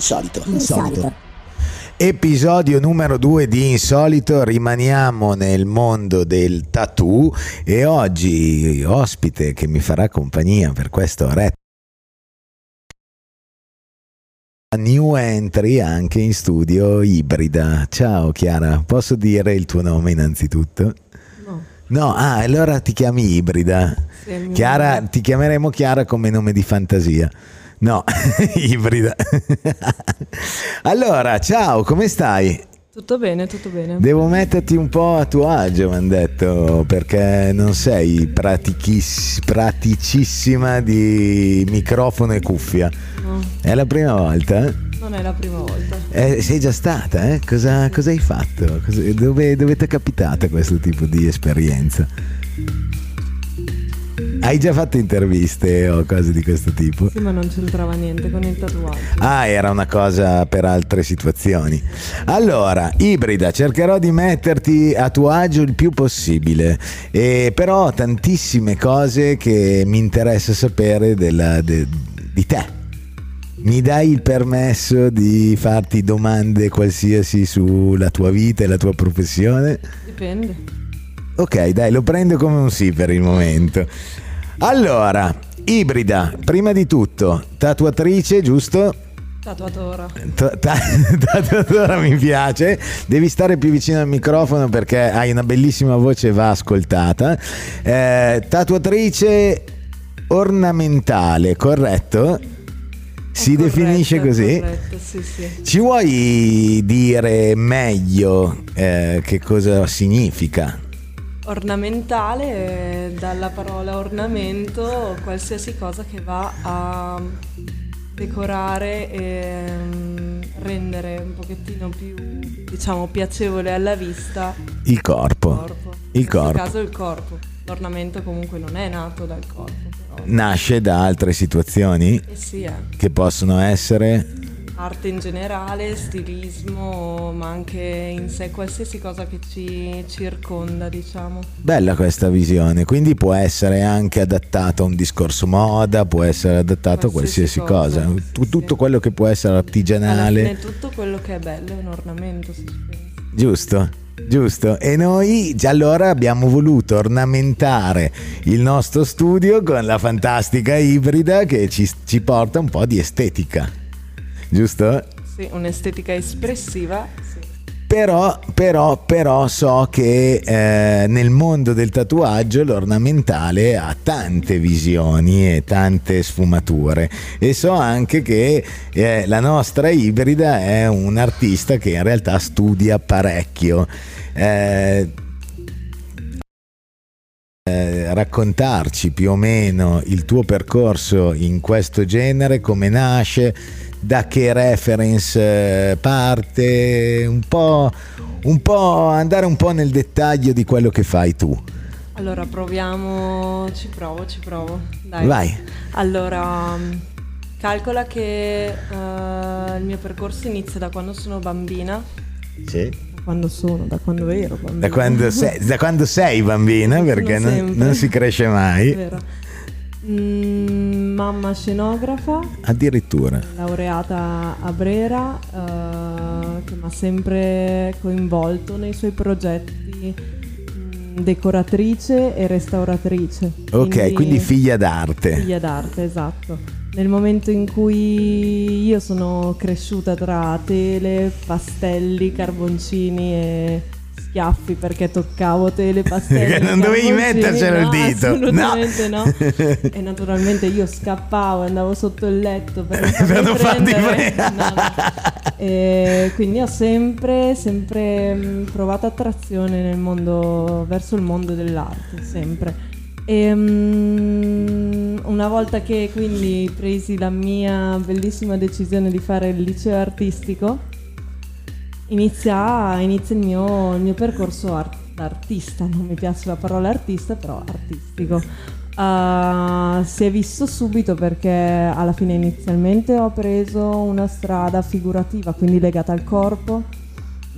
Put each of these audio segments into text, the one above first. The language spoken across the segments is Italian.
Insolito. Insolito. Episodio numero 2 di Insolito, rimaniamo nel mondo del tattoo e oggi ospite che mi farà compagnia per questo retto new entry anche in studio ibrida. Ciao Chiara, posso dire il tuo nome innanzitutto? No. No, ah, allora ti chiami ibrida. Sì, Chiara, ti chiameremo Chiara come nome di fantasia. No, ibrida. allora, ciao, come stai? Tutto bene, tutto bene. Devo metterti un po' a tuo agio, mi hanno detto, perché non sei praticissima di microfono e cuffia. No, È la prima volta? eh? non è la prima volta. Eh, sei già stata, eh? Cosa, cosa hai fatto? Dove, dove ti è capitata questo tipo di esperienza? Hai già fatto interviste o cose di questo tipo? Sì, ma non c'entrava niente con il tatuaggio. Ah, era una cosa per altre situazioni. Allora, ibrida, cercherò di metterti a tuo agio il più possibile, e però ho tantissime cose che mi interessa sapere della- de- di te. Mi dai il permesso di farti domande qualsiasi sulla tua vita e la tua professione? Dipende. Ok, dai, lo prendo come un sì per il momento. Allora, ibrida, prima di tutto, tatuatrice, giusto? Tatuatora. Ta- ta- Tatuatora mi piace, devi stare più vicino al microfono perché hai una bellissima voce e va ascoltata. Eh, tatuatrice ornamentale, corretto? Si corretto, definisce così? corretto, sì, sì. Ci vuoi dire meglio eh, che cosa significa? Ornamentale, dalla parola ornamento, qualsiasi cosa che va a decorare e mm, rendere un pochettino più, diciamo, piacevole alla vista Il il corpo. corpo. Il In questo corpo. caso il corpo. L'ornamento comunque non è nato dal corpo, però. Nasce da altre situazioni Eh sì, eh. che possono essere arte in generale, stilismo, ma anche in sé qualsiasi cosa che ci circonda, diciamo. Bella questa visione, quindi può essere anche adattato a un discorso moda, può essere adattato a qualsiasi Qualsiasi cosa, cosa, sì, tutto sì. quello che può essere Alla artigianale, fine tutto quello che è bello è un ornamento, se ci pensi. giusto? Giusto, e noi già allora abbiamo voluto ornamentare il nostro studio con la fantastica ibrida che ci, ci porta un po' di estetica, giusto? Sì, un'estetica espressiva, sì. Però, però, però so che eh, nel mondo del tatuaggio l'ornamentale ha tante visioni e tante sfumature e so anche che eh, la nostra ibrida è un artista che in realtà studia parecchio. Eh, eh, raccontarci più o meno il tuo percorso in questo genere, come nasce, da che reference eh, parte, un po', un po' andare un po' nel dettaglio di quello che fai tu. Allora proviamo, ci provo, ci provo. Dai. Vai. Allora, mm, calcola che eh, il mio percorso inizia da quando sono bambina. Da quando sono, da quando ero bambina. Da, quando sei, da quando sei bambina, perché non, non si cresce mai, Vero. Mm, mamma scenografa, addirittura. laureata a Brera, eh, che mi ha sempre coinvolto nei suoi progetti, mm, decoratrice e restauratrice. Ok, quindi figlia d'arte. figlia d'arte, esatto. Nel momento in cui io sono cresciuta tra tele, pastelli, carboncini e schiaffi perché toccavo tele, pastelli. Che non dovevi mettercelo il no, dito. Assolutamente No. no. E naturalmente io scappavo, andavo sotto il letto per Per non farti prendere. No, no. E quindi ho sempre, sempre mh, provato attrazione nel mondo, verso il mondo dell'arte, sempre. E mh, una volta che quindi presi la mia bellissima decisione di fare il liceo artistico, inizia, inizia il, mio, il mio percorso ar- da artista, non mi piace la parola artista, però artistico. Uh, si è visto subito perché alla fine inizialmente ho preso una strada figurativa, quindi legata al corpo,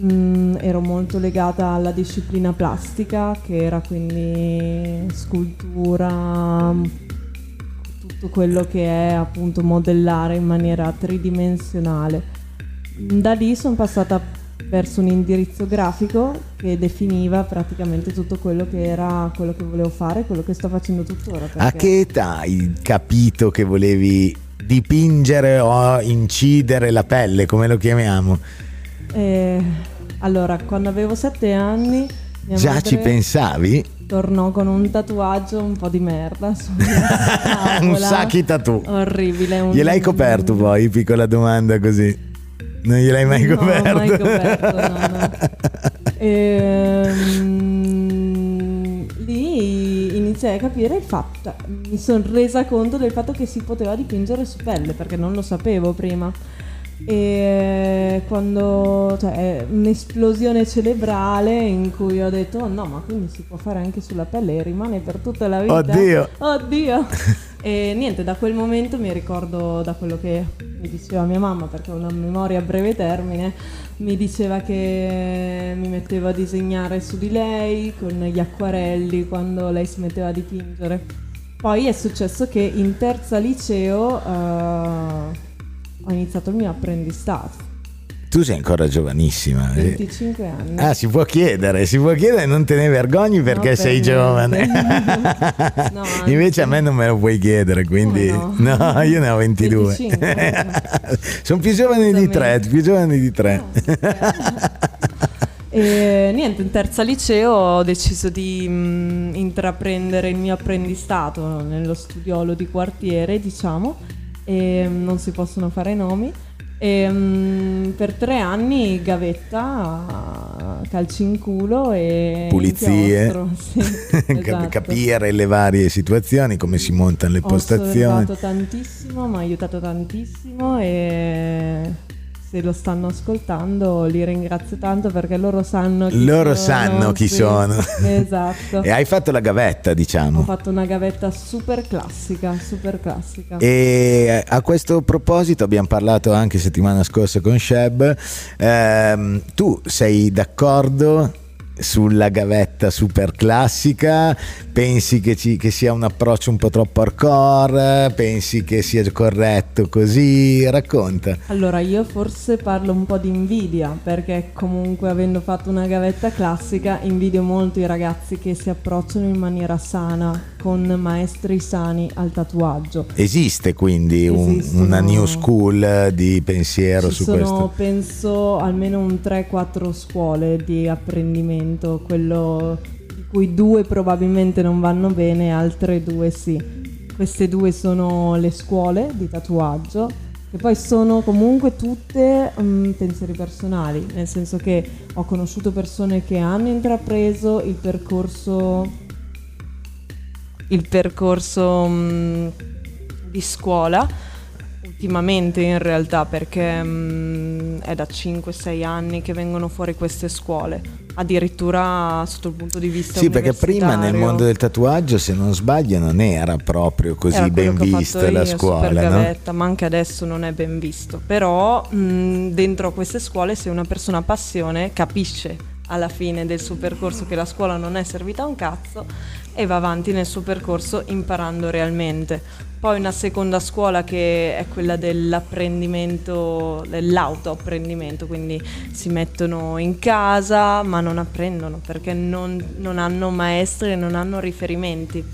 Mm, ero molto legata alla disciplina plastica, che era quindi scultura, tutto quello che è appunto modellare in maniera tridimensionale. Da lì sono passata verso un indirizzo grafico che definiva praticamente tutto quello che era quello che volevo fare, quello che sto facendo tuttora. Perché... A che età hai capito che volevi dipingere o incidere la pelle, come lo chiamiamo? Eh, allora, quando avevo sette anni... Già ci pensavi? Tornò con un tatuaggio un po' di merda. un sacchi tatu. Orribile. Un... Gliel'hai coperto poi? Piccola domanda così. Non gliel'hai mai no, coperto? mai coperto, no, no. Ehm, lì iniziai a capire il fatto, mi sono resa conto del fatto che si poteva dipingere su pelle perché non lo sapevo prima e quando cioè un'esplosione cerebrale in cui ho detto oh no ma quindi si può fare anche sulla pelle e rimane per tutta la vita oddio oddio e niente da quel momento mi ricordo da quello che mi diceva mia mamma perché ho una memoria a breve termine mi diceva che mi mettevo a disegnare su di lei con gli acquarelli quando lei si metteva a dipingere poi è successo che in terza liceo uh, ho iniziato il mio apprendistato. Tu sei ancora giovanissima. 25 anni. Ah, si può chiedere, si può chiedere, non te ne vergogni perché no, sei per giovane. no, Invece a me non me lo puoi chiedere, quindi no? no? io ne ho 22. 25, Sono più giovane di tre, più giovane di tre. E niente, in terza liceo ho deciso di mh, mm, intraprendere il mio apprendistato nello studiolo di quartiere, diciamo, e mm, non si possono fare nomi. E, um, per tre anni gavetta, calci in culo e pulizie, sì, esatto. capire le varie situazioni, come si montano le Ho postazioni. Ho aiutato tantissimo, mi ha aiutato tantissimo e se lo stanno ascoltando li ringrazio tanto perché loro sanno chi loro sono. sanno chi sì, sono. Esatto. e hai fatto la gavetta, diciamo. Ho fatto una gavetta super classica, super classica. E a questo proposito abbiamo parlato anche settimana scorsa con Sheb. Eh, tu sei d'accordo sulla gavetta super classica? Pensi che, ci, che, sia un approccio un po' troppo hardcore? Pensi che sia corretto così? Racconta. Allora, io forse parlo un po' di invidia, perché comunque avendo fatto una gavetta classica, invidio molto i ragazzi che si approcciano in maniera sana, con maestri sani al tatuaggio. Esiste quindi un, una new school di pensiero su sono, questo? penso, almeno un 3-4 scuole di apprendimento, quello di cui due probabilmente non vanno bene, altre due sì. Queste due sono le scuole di tatuaggio che poi sono comunque tutte um, pensieri personali, nel senso che ho conosciuto persone che hanno intrapreso il percorso, il percorso um, di scuola ultimamente in realtà perché um, è da 5-6 anni che vengono fuori queste scuole addirittura sotto il punto di vista sì perché prima nel mondo del tatuaggio se non sbaglio non era proprio così era ben vista la scuola gavetta, no? ma anche adesso non è ben visto però mh, dentro queste scuole se una persona ha passione capisce alla fine del suo percorso che la scuola non è servita a un cazzo e va avanti nel suo percorso imparando realmente. Poi una seconda scuola che è quella dell'apprendimento, dell'autoapprendimento, quindi si mettono in casa ma non apprendono perché non, non hanno maestri e non hanno riferimenti.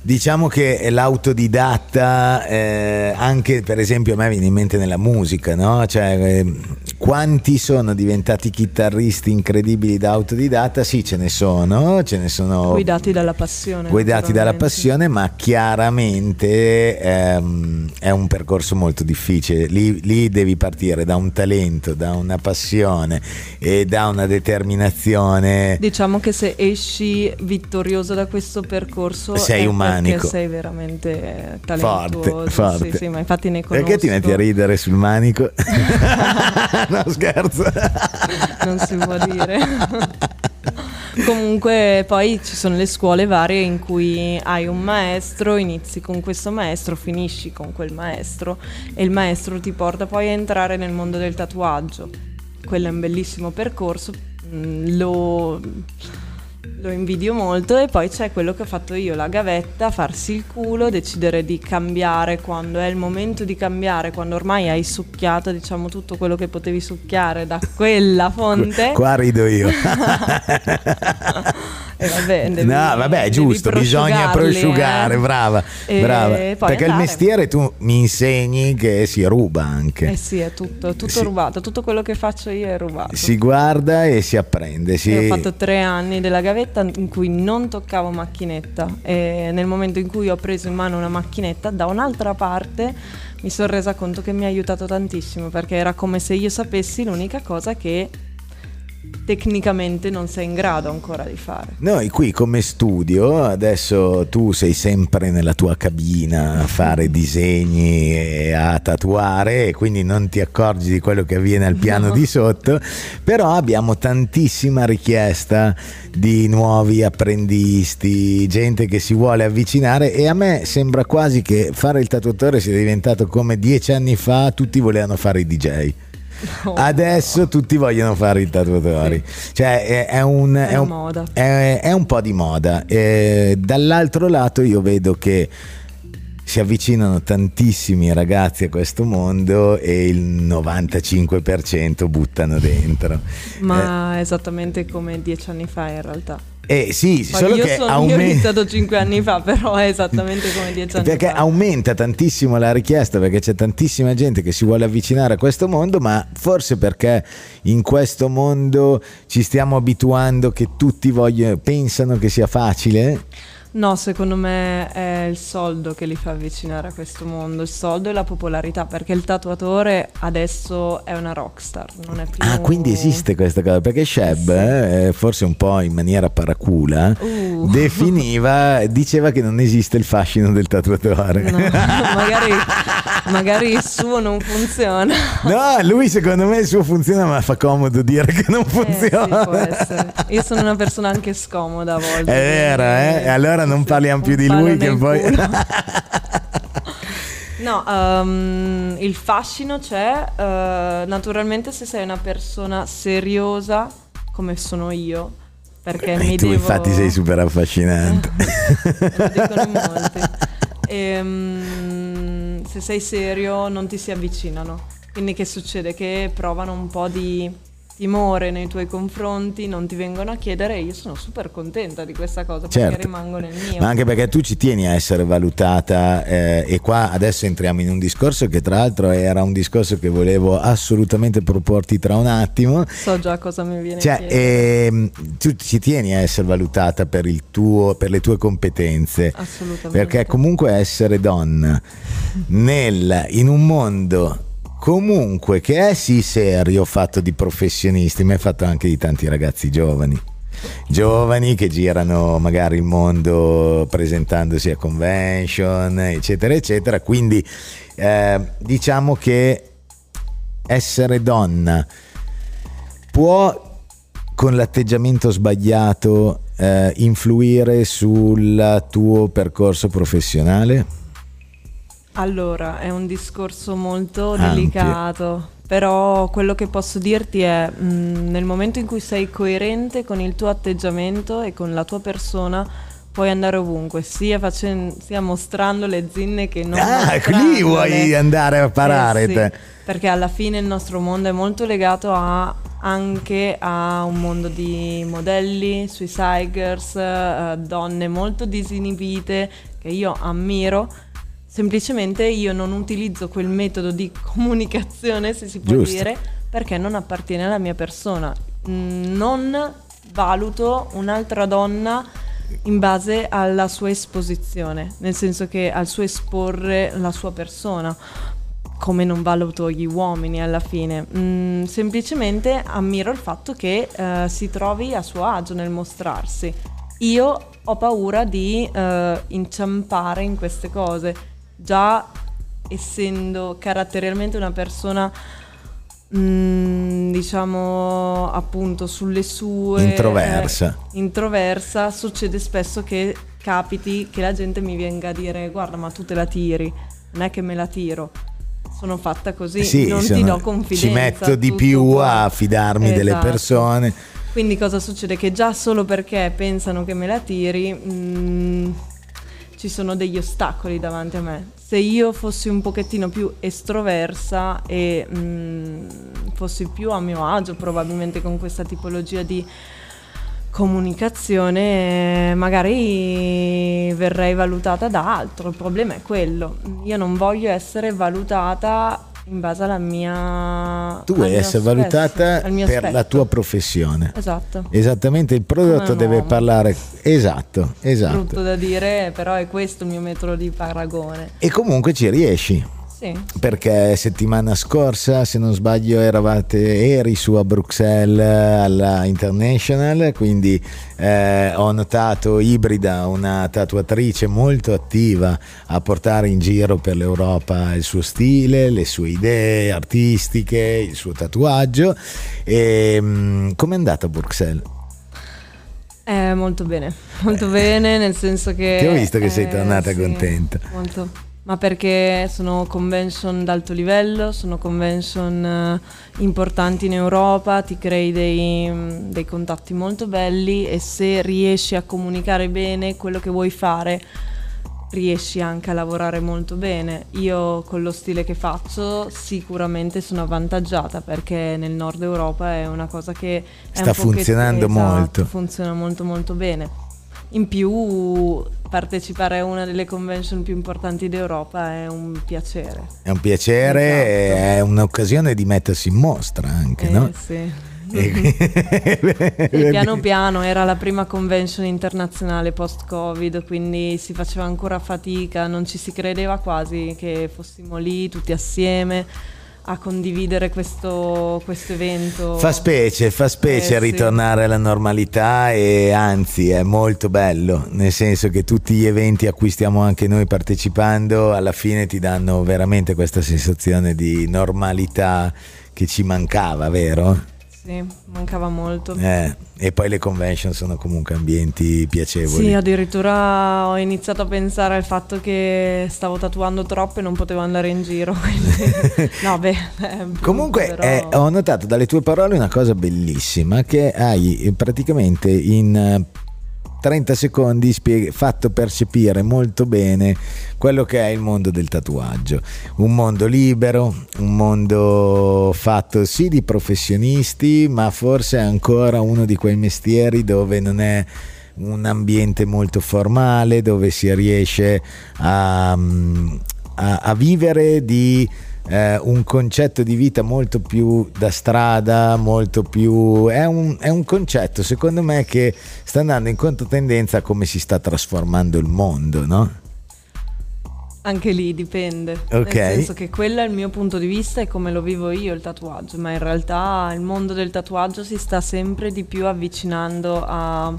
Diciamo che l'autodidatta, eh, anche per esempio a me viene in mente nella musica, no? Cioè, eh, quanti sono diventati chitarristi incredibili da autodidatta? Sì, ce ne sono, ce ne sono. Guidati dalla passione. Guidati dalla passione, ma chiaramente ehm, è un percorso molto difficile. Lì, lì, devi partire da un talento, da una passione e da una determinazione. Diciamo che se esci vittorioso da questo percorso, sei un manico. sei veramente talentuoso. Forte, forte. Sì, sì, ma infatti ne conosco. Perché ti metti a ridere sul manico? no, scherzo. non si può dire. Comunque poi ci sono le scuole varie in cui hai un maestro, inizi con questo maestro, finisci con quel maestro e il maestro ti porta poi a entrare nel mondo del tatuaggio. Quello è un bellissimo percorso, mm, lo lo invidio molto e poi c'è quello che ho fatto io, la gavetta, farsi il culo, decidere di cambiare quando è il momento di cambiare, quando ormai hai succhiato diciamo tutto quello che potevi succhiare da quella fonte. Qua rido io. E vabbè, devi, no, vabbè, è giusto, bisogna prosciugare, eh. brava, E brava. Perché il andare. mestiere tu mi insegni che si ruba anche. Eh sì, è tutto, tutto Sì. rubato, tutto quello che faccio io è rubato. Si guarda e si apprende. Si... Ho fatto tre anni della gavetta in cui non toccavo macchinetta e nel momento in cui ho preso in mano una macchinetta da un'altra parte mi sono resa conto che mi ha aiutato tantissimo perché era come se io sapessi l'unica cosa che tecnicamente non sei in grado ancora di fare. Noi qui come studio, adesso tu sei sempre nella tua cabina a fare disegni e a tatuare e quindi non ti accorgi di quello che avviene al piano No. di sotto, però abbiamo tantissima richiesta di nuovi apprendisti, gente che si vuole avvicinare e a me sembra quasi che fare il tatuatore sia diventato come dieci anni fa tutti volevano fare i DJ. Oh, Adesso tutti vogliono fare i tatuatori, cioè è, è un, È un- è- un po' di moda. Eh, dall'altro lato io vedo che si avvicinano tantissimi ragazzi a questo mondo e il 95% buttano dentro. ma esattamente come dieci anni fa in realtà. Eh sì, Poi solo io, che sono, io ho iniziato cinque anni fa, però è esattamente come dieci anni Perché fa. aumenta tantissimo la richiesta perché c'è tantissima gente che si vuole avvicinare a questo mondo, ma forse perché in questo mondo ci stiamo abituando che tutti vogliono, pensano che sia facile. No, secondo me è il soldo che li fa avvicinare a questo mondo, il soldo e la popolarità, perché il tatuatore adesso è una rockstar, non è più... Ah, quindi esiste questa cosa, perché Sheb, Sì. eh, forse un po' in maniera paracula, Uh. definiva, diceva che non esiste il fascino del tatuatore. No, magari, magari il suo non funziona. No, lui secondo me il suo funziona, ma fa comodo dire che non Eh, sì, funziona. può essere. Io sono una persona anche scomoda a volte. È vero, eh? E allora non parliamo più di lui che poi... No, ehm, il fascino c'è, eh, naturalmente se sei una persona seriosa come sono io, perché E mi tu devo... infatti sei super affascinante. Lo dicono molti. Ehm, se sei serio non ti si avvicinano. Quindi che succede? Che provano un po' di timore nei tuoi confronti, non ti vengono a chiedere e io sono super contenta di questa cosa perché Certo. rimango nel mio. Ma anche perché tu ci tieni a essere valutata eh, e qua adesso entriamo in un discorso che tra l'altro era un discorso che volevo assolutamente proporti tra un attimo. So già cosa mi viene Cioè, ehm, tu ci tieni a essere valutata per, il tuo, per le tue competenze. Assolutamente. Perché comunque essere donna nel, in un mondo comunque che è sì serio, fatto di professionisti, ma è fatto anche di tanti ragazzi giovani. Giovani che girano magari il mondo presentandosi a convention, eccetera, eccetera. Quindi eh, diciamo che essere donna può con l'atteggiamento sbagliato eh, influire sul tuo percorso professionale? Allora, è un discorso molto Ampio. delicato, però quello che posso dirti è mh, nel momento in cui sei coerente con il tuo atteggiamento e con la tua persona, puoi andare ovunque, sia, facen- sia mostrando le zinne che non ah, lì vuoi andare a parare Eh sì, perché alla fine il nostro mondo è molto legato a- anche a un mondo di modelli, suicide girls, eh, donne molto disinibite che io ammiro. Semplicemente io non utilizzo quel metodo di comunicazione, se si può Giusto. dire, perché non appartiene alla mia persona. Mm, Non valuto un'altra donna in base alla sua esposizione, nel senso che al suo esporre la sua persona, come non valuto gli uomini alla fine. Mm, semplicemente ammiro il fatto che eh, si trovi a suo agio nel mostrarsi. Io ho paura di eh, inciampare in queste cose, già essendo caratterialmente una persona mm, diciamo appunto sulle sue Introversa. eh, introversa succede spesso che capiti che la gente mi venga a dire guarda ma tu te la tiri non è che me la tiro sono fatta così Sì, non sono- ti do confidenza ci metto di più qua. a fidarmi delle Esatto. persone. Quindi cosa succede? Che già solo perché pensano che me la tiri, mh, ci sono degli ostacoli davanti a me. Se io fossi un pochettino più estroversa e mh, fossi più a mio agio probabilmente con questa tipologia di comunicazione magari verrei valutata da altro, il problema è quello, io non voglio essere valutata in base alla mia... Tu vuoi essere valutata per aspetto. la tua professione. Esatto. Esattamente, il prodotto deve parlare... Esatto, esatto. Brutto da dire, però è questo il mio metodo di paragone. E comunque ci riesci. Sì. Perché settimana scorsa, se non sbaglio, eravate, eri su a Bruxelles alla International, quindi eh, ho notato Ibrida, una tatuatrice molto attiva a portare in giro per l'Europa il suo stile, le sue idee artistiche, il suo tatuaggio. E, mm, com'è andata a Bruxelles? Eh, molto bene, molto bene, nel senso che... Ti ho visto che eh, sei tornata sì, contenta. Molto ma perché sono convention d'alto livello, sono convention uh, importanti in Europa, ti crei dei, mm, dei, contatti molto belli e se riesci a comunicare bene quello che vuoi fare, riesci anche a lavorare molto bene. Io con lo stile che faccio sicuramente sono avvantaggiata perché nel nord Europa è una cosa che sta funzionando esatto, molto. Funziona molto molto bene. In più partecipare a una delle convention più importanti d'Europa è un piacere. È un piacere, esatto. è un'occasione di mettersi in mostra anche, eh, no? Sì. e piano piano era la prima convention internazionale post-Covid, quindi si faceva ancora fatica, non ci si credeva quasi che fossimo lì tutti assieme a condividere questo, questo evento. Fa specie, fa specie eh, ritornare sì. alla normalità e anzi è molto bello, nel senso che tutti gli eventi a cui stiamo anche noi partecipando alla fine ti danno veramente questa sensazione di normalità che ci mancava, vero? Sì, mancava molto. Eh, e poi le convention sono comunque ambienti piacevoli. Sì, addirittura ho iniziato a pensare al fatto che stavo tatuando troppo e non potevo andare in giro. Quindi... no, beh, brutto, comunque però... eh, ho notato dalle tue parole una cosa bellissima, che hai praticamente in 30 secondi spieg- fatto percepire molto bene quello che è il mondo del tatuaggio. Un mondo libero, un mondo fatto sì di professionisti, ma forse ancora uno di quei mestieri dove non è un ambiente molto formale, dove si riesce a, a, a vivere di eh, un concetto di vita molto più da strada, molto più... È un, è un, concetto secondo me che sta andando in controtendenza a come si sta trasformando il mondo, no? Anche lì dipende. Ok. Nel senso che quello è il mio punto di vista e come lo vivo io il tatuaggio, ma in realtà il mondo del tatuaggio si sta sempre di più avvicinando a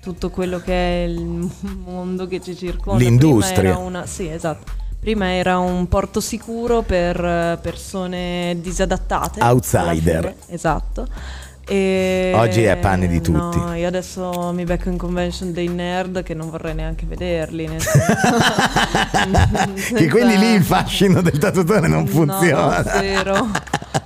tutto quello che è il mondo che ci circonda. L'industria. Una... Sì, esatto Prima era un porto sicuro per eh, persone disadattate. Outsider. Esatto. E Oggi è pane di tutti. No, io adesso mi becco in convention dei nerd che non vorrei neanche vederli. che quelli lì il fascino del tatuatore non funziona. No, zero.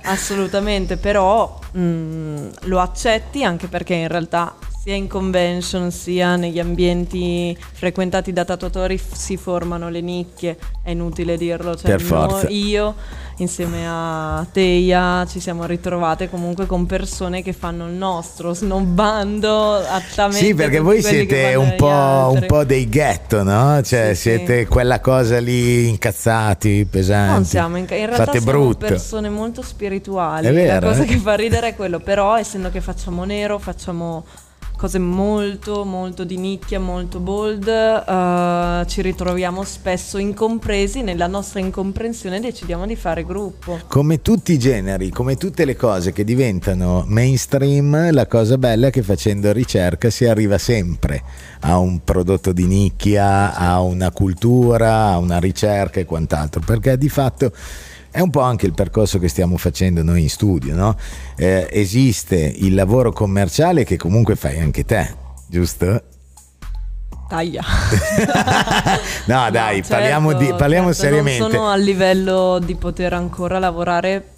Assolutamente, però mh, mm, lo accetti anche perché in realtà sia in convention sia negli ambienti frequentati da tatuatori si formano le nicchie, è inutile dirlo. Cioè, per forza. io insieme a Teia ci siamo ritrovate comunque con persone che fanno il nostro, snobbando attamente. Sì, perché voi siete un po', un po', dei ghetto, no? Cioè sì, siete sì. quella cosa lì incazzati, pesanti. Non siamo in, in realtà Fate siamo brutto. persone molto spirituali. È vero, La cosa eh? che fa ridere è quello, però essendo che facciamo nero, facciamo cose molto molto di nicchia, molto bold, uh, ci ritroviamo spesso incompresi, nella nostra incomprensione decidiamo di fare gruppo. Come tutti i generi, come tutte le cose che diventano mainstream, la cosa bella è che facendo ricerca si arriva sempre a un prodotto di nicchia, a una cultura, a una ricerca e quant'altro, perché di fatto è un po' anche il percorso che stiamo facendo noi in studio, no? eh, esiste il lavoro commerciale che comunque fai anche te, giusto? Taglia. no, dai, certo, parliamo, di, parliamo certo, seriamente. Non sono a livello di poter ancora lavorare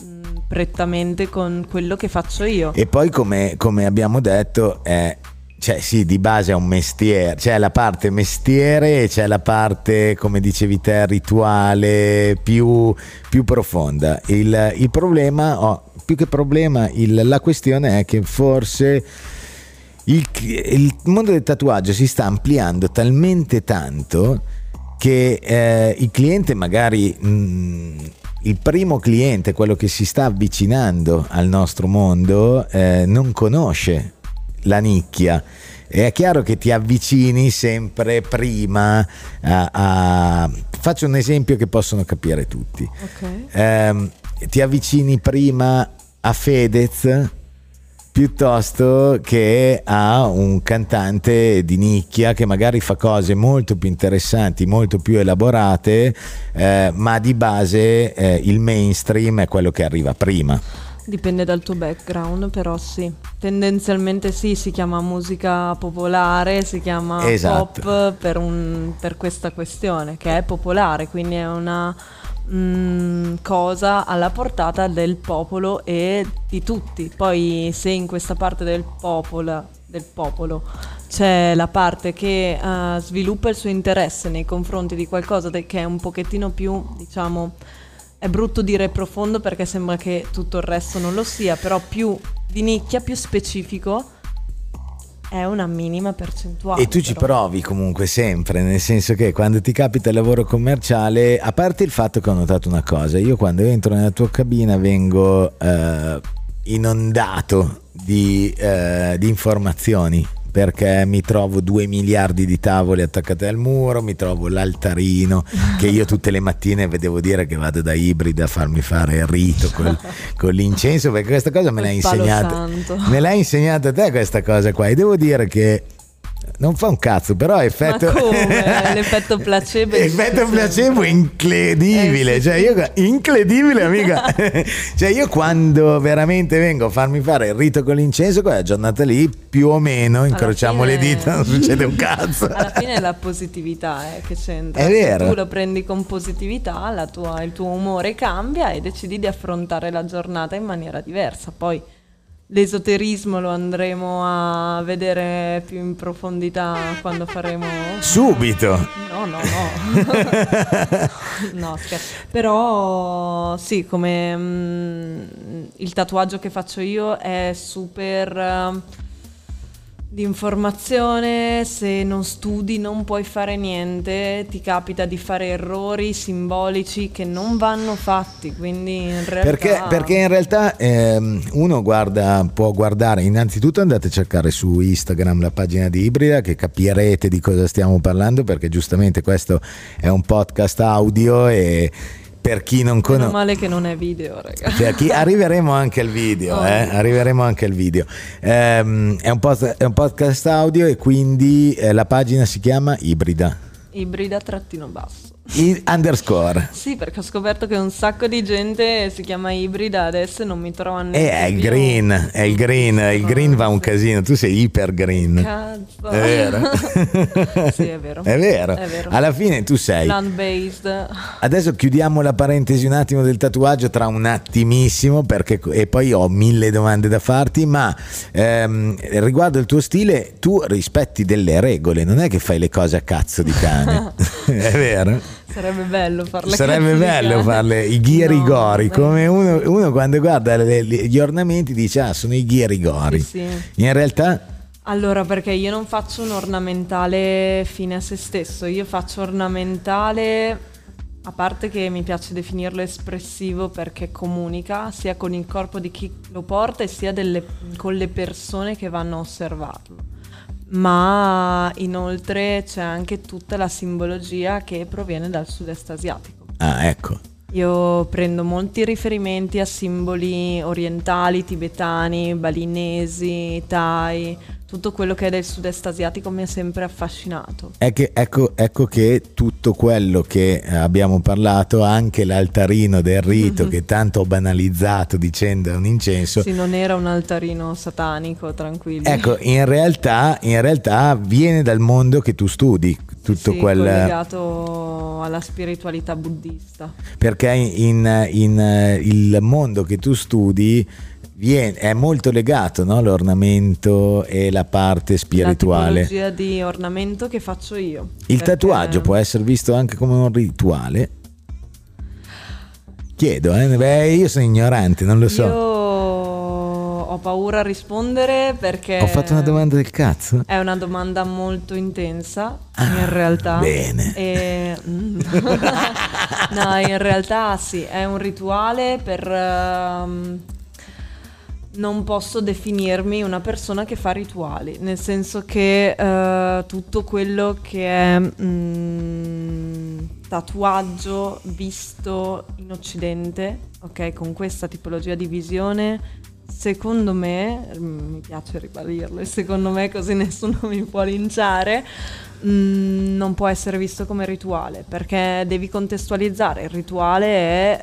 prettamente con quello che faccio io. E poi come, come abbiamo detto è cioè sì, di base è un mestiere, c'è la parte mestiere e c'è la parte, come dicevi te, rituale più, più profonda. Il, il problema, oh, più che problema, il, la questione è che forse il, il, mondo del tatuaggio si sta ampliando talmente tanto che eh, il cliente magari... Mh, mm, il primo cliente, quello che si sta avvicinando al nostro mondo, eh, non conosce la nicchia. È chiaro che ti avvicini sempre prima a, a... Faccio un esempio che possono capire tutti. Okay. Eh, ti avvicini prima a Fedez piuttosto che a un cantante di nicchia che magari fa cose molto più interessanti, molto più elaborate, eh, ma di base eh, il mainstream è quello che arriva prima. Dipende dal tuo background, però sì. Tendenzialmente sì, si chiama musica popolare, si chiama esatto. pop per, un, per, questa questione, che è popolare, quindi è una mh, mm, cosa alla portata del popolo e di tutti. Poi se in questa parte del popolo, del popolo c'è la parte che uh, sviluppa il suo interesse nei confronti di qualcosa che è un pochettino più, diciamo, è brutto dire profondo perché sembra che tutto il resto non lo sia, però più di nicchia, più specifico è una minima percentuale. E tu ci provi comunque sempre, nel senso che quando ti capita il lavoro commerciale, a parte il fatto che ho notato una cosa, io quando entro nella tua cabina vengo eh, inondato di, eh, di informazioni perché mi trovo due miliardi di tavole attaccate al muro, mi trovo l'altarino che io tutte le mattine vedevo dire che vado da ibrida a farmi fare il rito col, con l'incenso, perché questa cosa me l'ha insegnata. Me l'ha insegnata te questa cosa qua e devo dire che non fa un cazzo, però effetto... Ma come? L'effetto placebo Effetto placebo incredibile, eh, cioè io... Incredibile, amica! cioè io quando veramente vengo a farmi fare il rito con l'incenso, quella giornata lì, più o meno, incrociamo fine... le dita, non succede un cazzo. Alla fine è la positività eh, che c'entra. È vero. Se tu lo prendi con positività, tua, il tuo umore cambia e decidi di affrontare la giornata in maniera diversa. Poi L'esoterismo lo andremo a vedere più in profondità quando faremo... Subito! No, no, no. no, scherzo. Però sì, come mm, il tatuaggio che faccio io è super... Di informazione, se non studi non puoi fare niente, ti capita di fare errori simbolici che non vanno fatti, quindi in realtà... Perché, perché in realtà ehm, uno guarda, può guardare, innanzitutto andate a cercare su Instagram la pagina di Ibrida che capirete di cosa stiamo parlando perché giustamente questo è un podcast audio e per chi non conosce. Meno male che non è video, ragazzi. Per chi... Arriveremo anche al video, oh. eh? Arriveremo anche al video. Ehm, è, un post... è, un podcast audio e quindi eh, la pagina si chiama Ibrida. Ibrida trattino basso. I underscore. Sì, perché ho scoperto che un sacco di gente si chiama ibrida adesso e non mi trovano neanche. Eh, è il green, è il green, il green va un casino, tu sei iper green. Cazzo. È vero. sì, è vero. È vero. È vero. Alla fine tu sei. Plant based. Adesso chiudiamo la parentesi un attimo del tatuaggio tra un attimissimo perché e poi ho mille domande da farti, ma ehm, riguardo il tuo stile tu rispetti delle regole, non è che fai le cose a cazzo di cane. è vero? Sarebbe bello farle Sarebbe bello farle i ghirigori, no, come uno, uno, quando guarda le, le, gli ornamenti dice ah sono i ghirigori. Sì, sì. In realtà... Allora perché io non faccio un ornamentale fine a se stesso, io faccio ornamentale a parte che mi piace definirlo espressivo perché comunica sia con il corpo di chi lo porta sia delle, con le persone che vanno a osservarlo ma inoltre c'è anche tutta la simbologia che proviene dal sud-est asiatico. Ah, ecco. Io prendo molti riferimenti a simboli orientali, tibetani, balinesi, thai, tutto quello che è del sud-est asiatico mi ha sempre affascinato. Che, ecco, ecco, che tutto quello che abbiamo parlato, anche l'altarino del rito mm-hmm. che tanto ho banalizzato dicendo è un incenso. Sì, non era un altarino satanico, tranquillo. Ecco, in realtà, in realtà viene dal mondo che tu studi tutto sì, quel collegato alla spiritualità buddista. Perché in, in il mondo che tu studi viene, è molto legato no? l'ornamento e la parte spirituale. La tipologia di ornamento che faccio io. Il perché... tatuaggio può essere visto anche come un rituale? Chiedo, eh? Beh, io sono ignorante, non lo so. Io ho paura a rispondere perché... Ho fatto una domanda del cazzo? È una domanda molto intensa, ah, in realtà. Bene. E... Mm. no, in realtà sì, è un rituale per... Uh, non posso definirmi una persona che fa rituali, nel senso che uh, tutto quello che è mm, tatuaggio visto in Occidente, ok, con questa tipologia di visione, secondo me, mm, mi piace ribadirlo, e secondo me così nessuno mi può linciare, Mm, non può essere visto come rituale perché devi contestualizzare. Il rituale è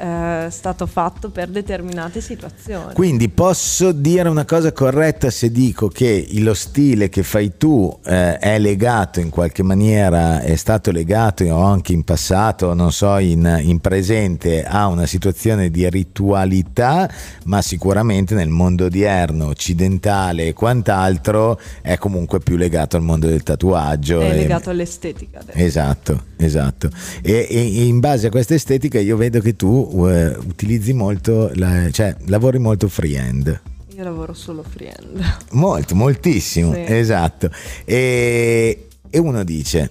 eh, stato fatto per determinate situazioni. Quindi posso dire una cosa corretta se dico che lo stile che fai tu eh, è legato in qualche maniera è stato legato o anche in passato non so in, in presente a una situazione di ritualità ma sicuramente nel mondo odierno occidentale e quant'altro è comunque più legato al mondo del tatuaggio è legato all'estetica. Adesso. Esatto, esatto. E, e, in base a questa estetica io vedo che tu uh, utilizzi molto, la, cioè lavori molto freehand. Io lavoro solo freehand. Molto, moltissimo, sì. esatto. E, e uno dice,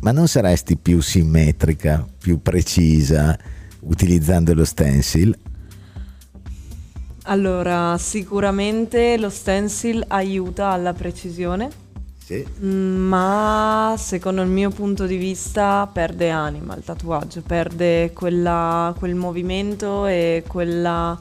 ma non saresti più simmetrica, più precisa utilizzando lo stencil? Allora, sicuramente lo stencil aiuta alla precisione sì. Ma secondo il mio punto di vista perde anima il tatuaggio, perde quella, quel movimento e quella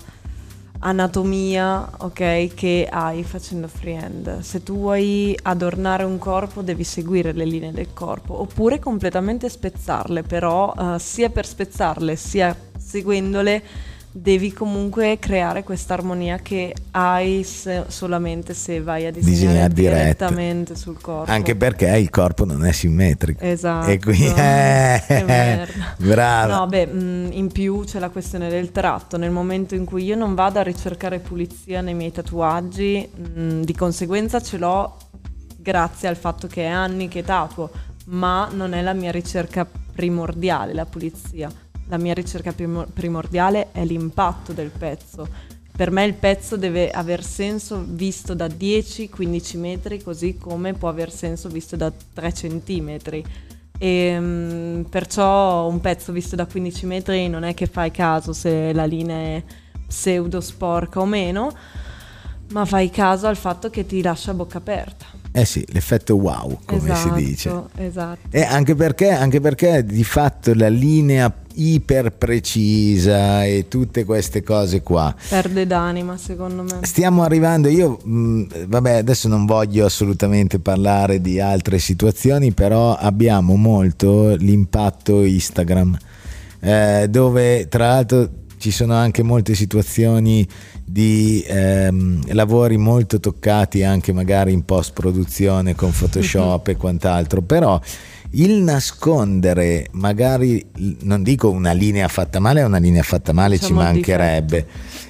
anatomia ok, che hai facendo freehand. Se tu vuoi adornare un corpo devi seguire le linee del corpo oppure completamente spezzarle, però uh, sia per spezzarle sia seguendole devi comunque creare questa armonia che hai se, solamente se vai a disegnare direttamente sul corpo. Anche perché il corpo non è simmetrico. Esatto. E quindi eh, bravo. No, beh, mm, in più c'è la questione del tratto. Nel momento in cui io non vado a ricercare pulizia nei miei tatuaggi, mm, di conseguenza ce l'ho grazie al fatto che è anni che tatuo, ma non è la mia ricerca primordiale la pulizia la mia ricerca primordiale è l'impatto del pezzo. Per me il pezzo deve aver senso visto da 10-15 metri, così come può aver senso visto da 3 centimetri. E, um, perciò un pezzo visto da 15 metri non è che fai caso se la linea è pseudo sporca o meno, ma fai caso al fatto che ti lascia bocca aperta. Eh sì, l'effetto wow, come esatto, si dice. Esatto. E anche perché, anche perché di fatto la linea iper precisa e tutte queste cose qua. Perde d'anima, secondo me. Stiamo arrivando, io mh, mm, vabbè, adesso non voglio assolutamente parlare di altre situazioni, però abbiamo molto l'impatto Instagram, eh, dove tra l'altro ci sono anche molte situazioni di ehm, lavori molto toccati anche magari in post produzione con Photoshop e quant'altro, però il nascondere magari, non dico una linea fatta male, una linea fatta male ci mancherebbe,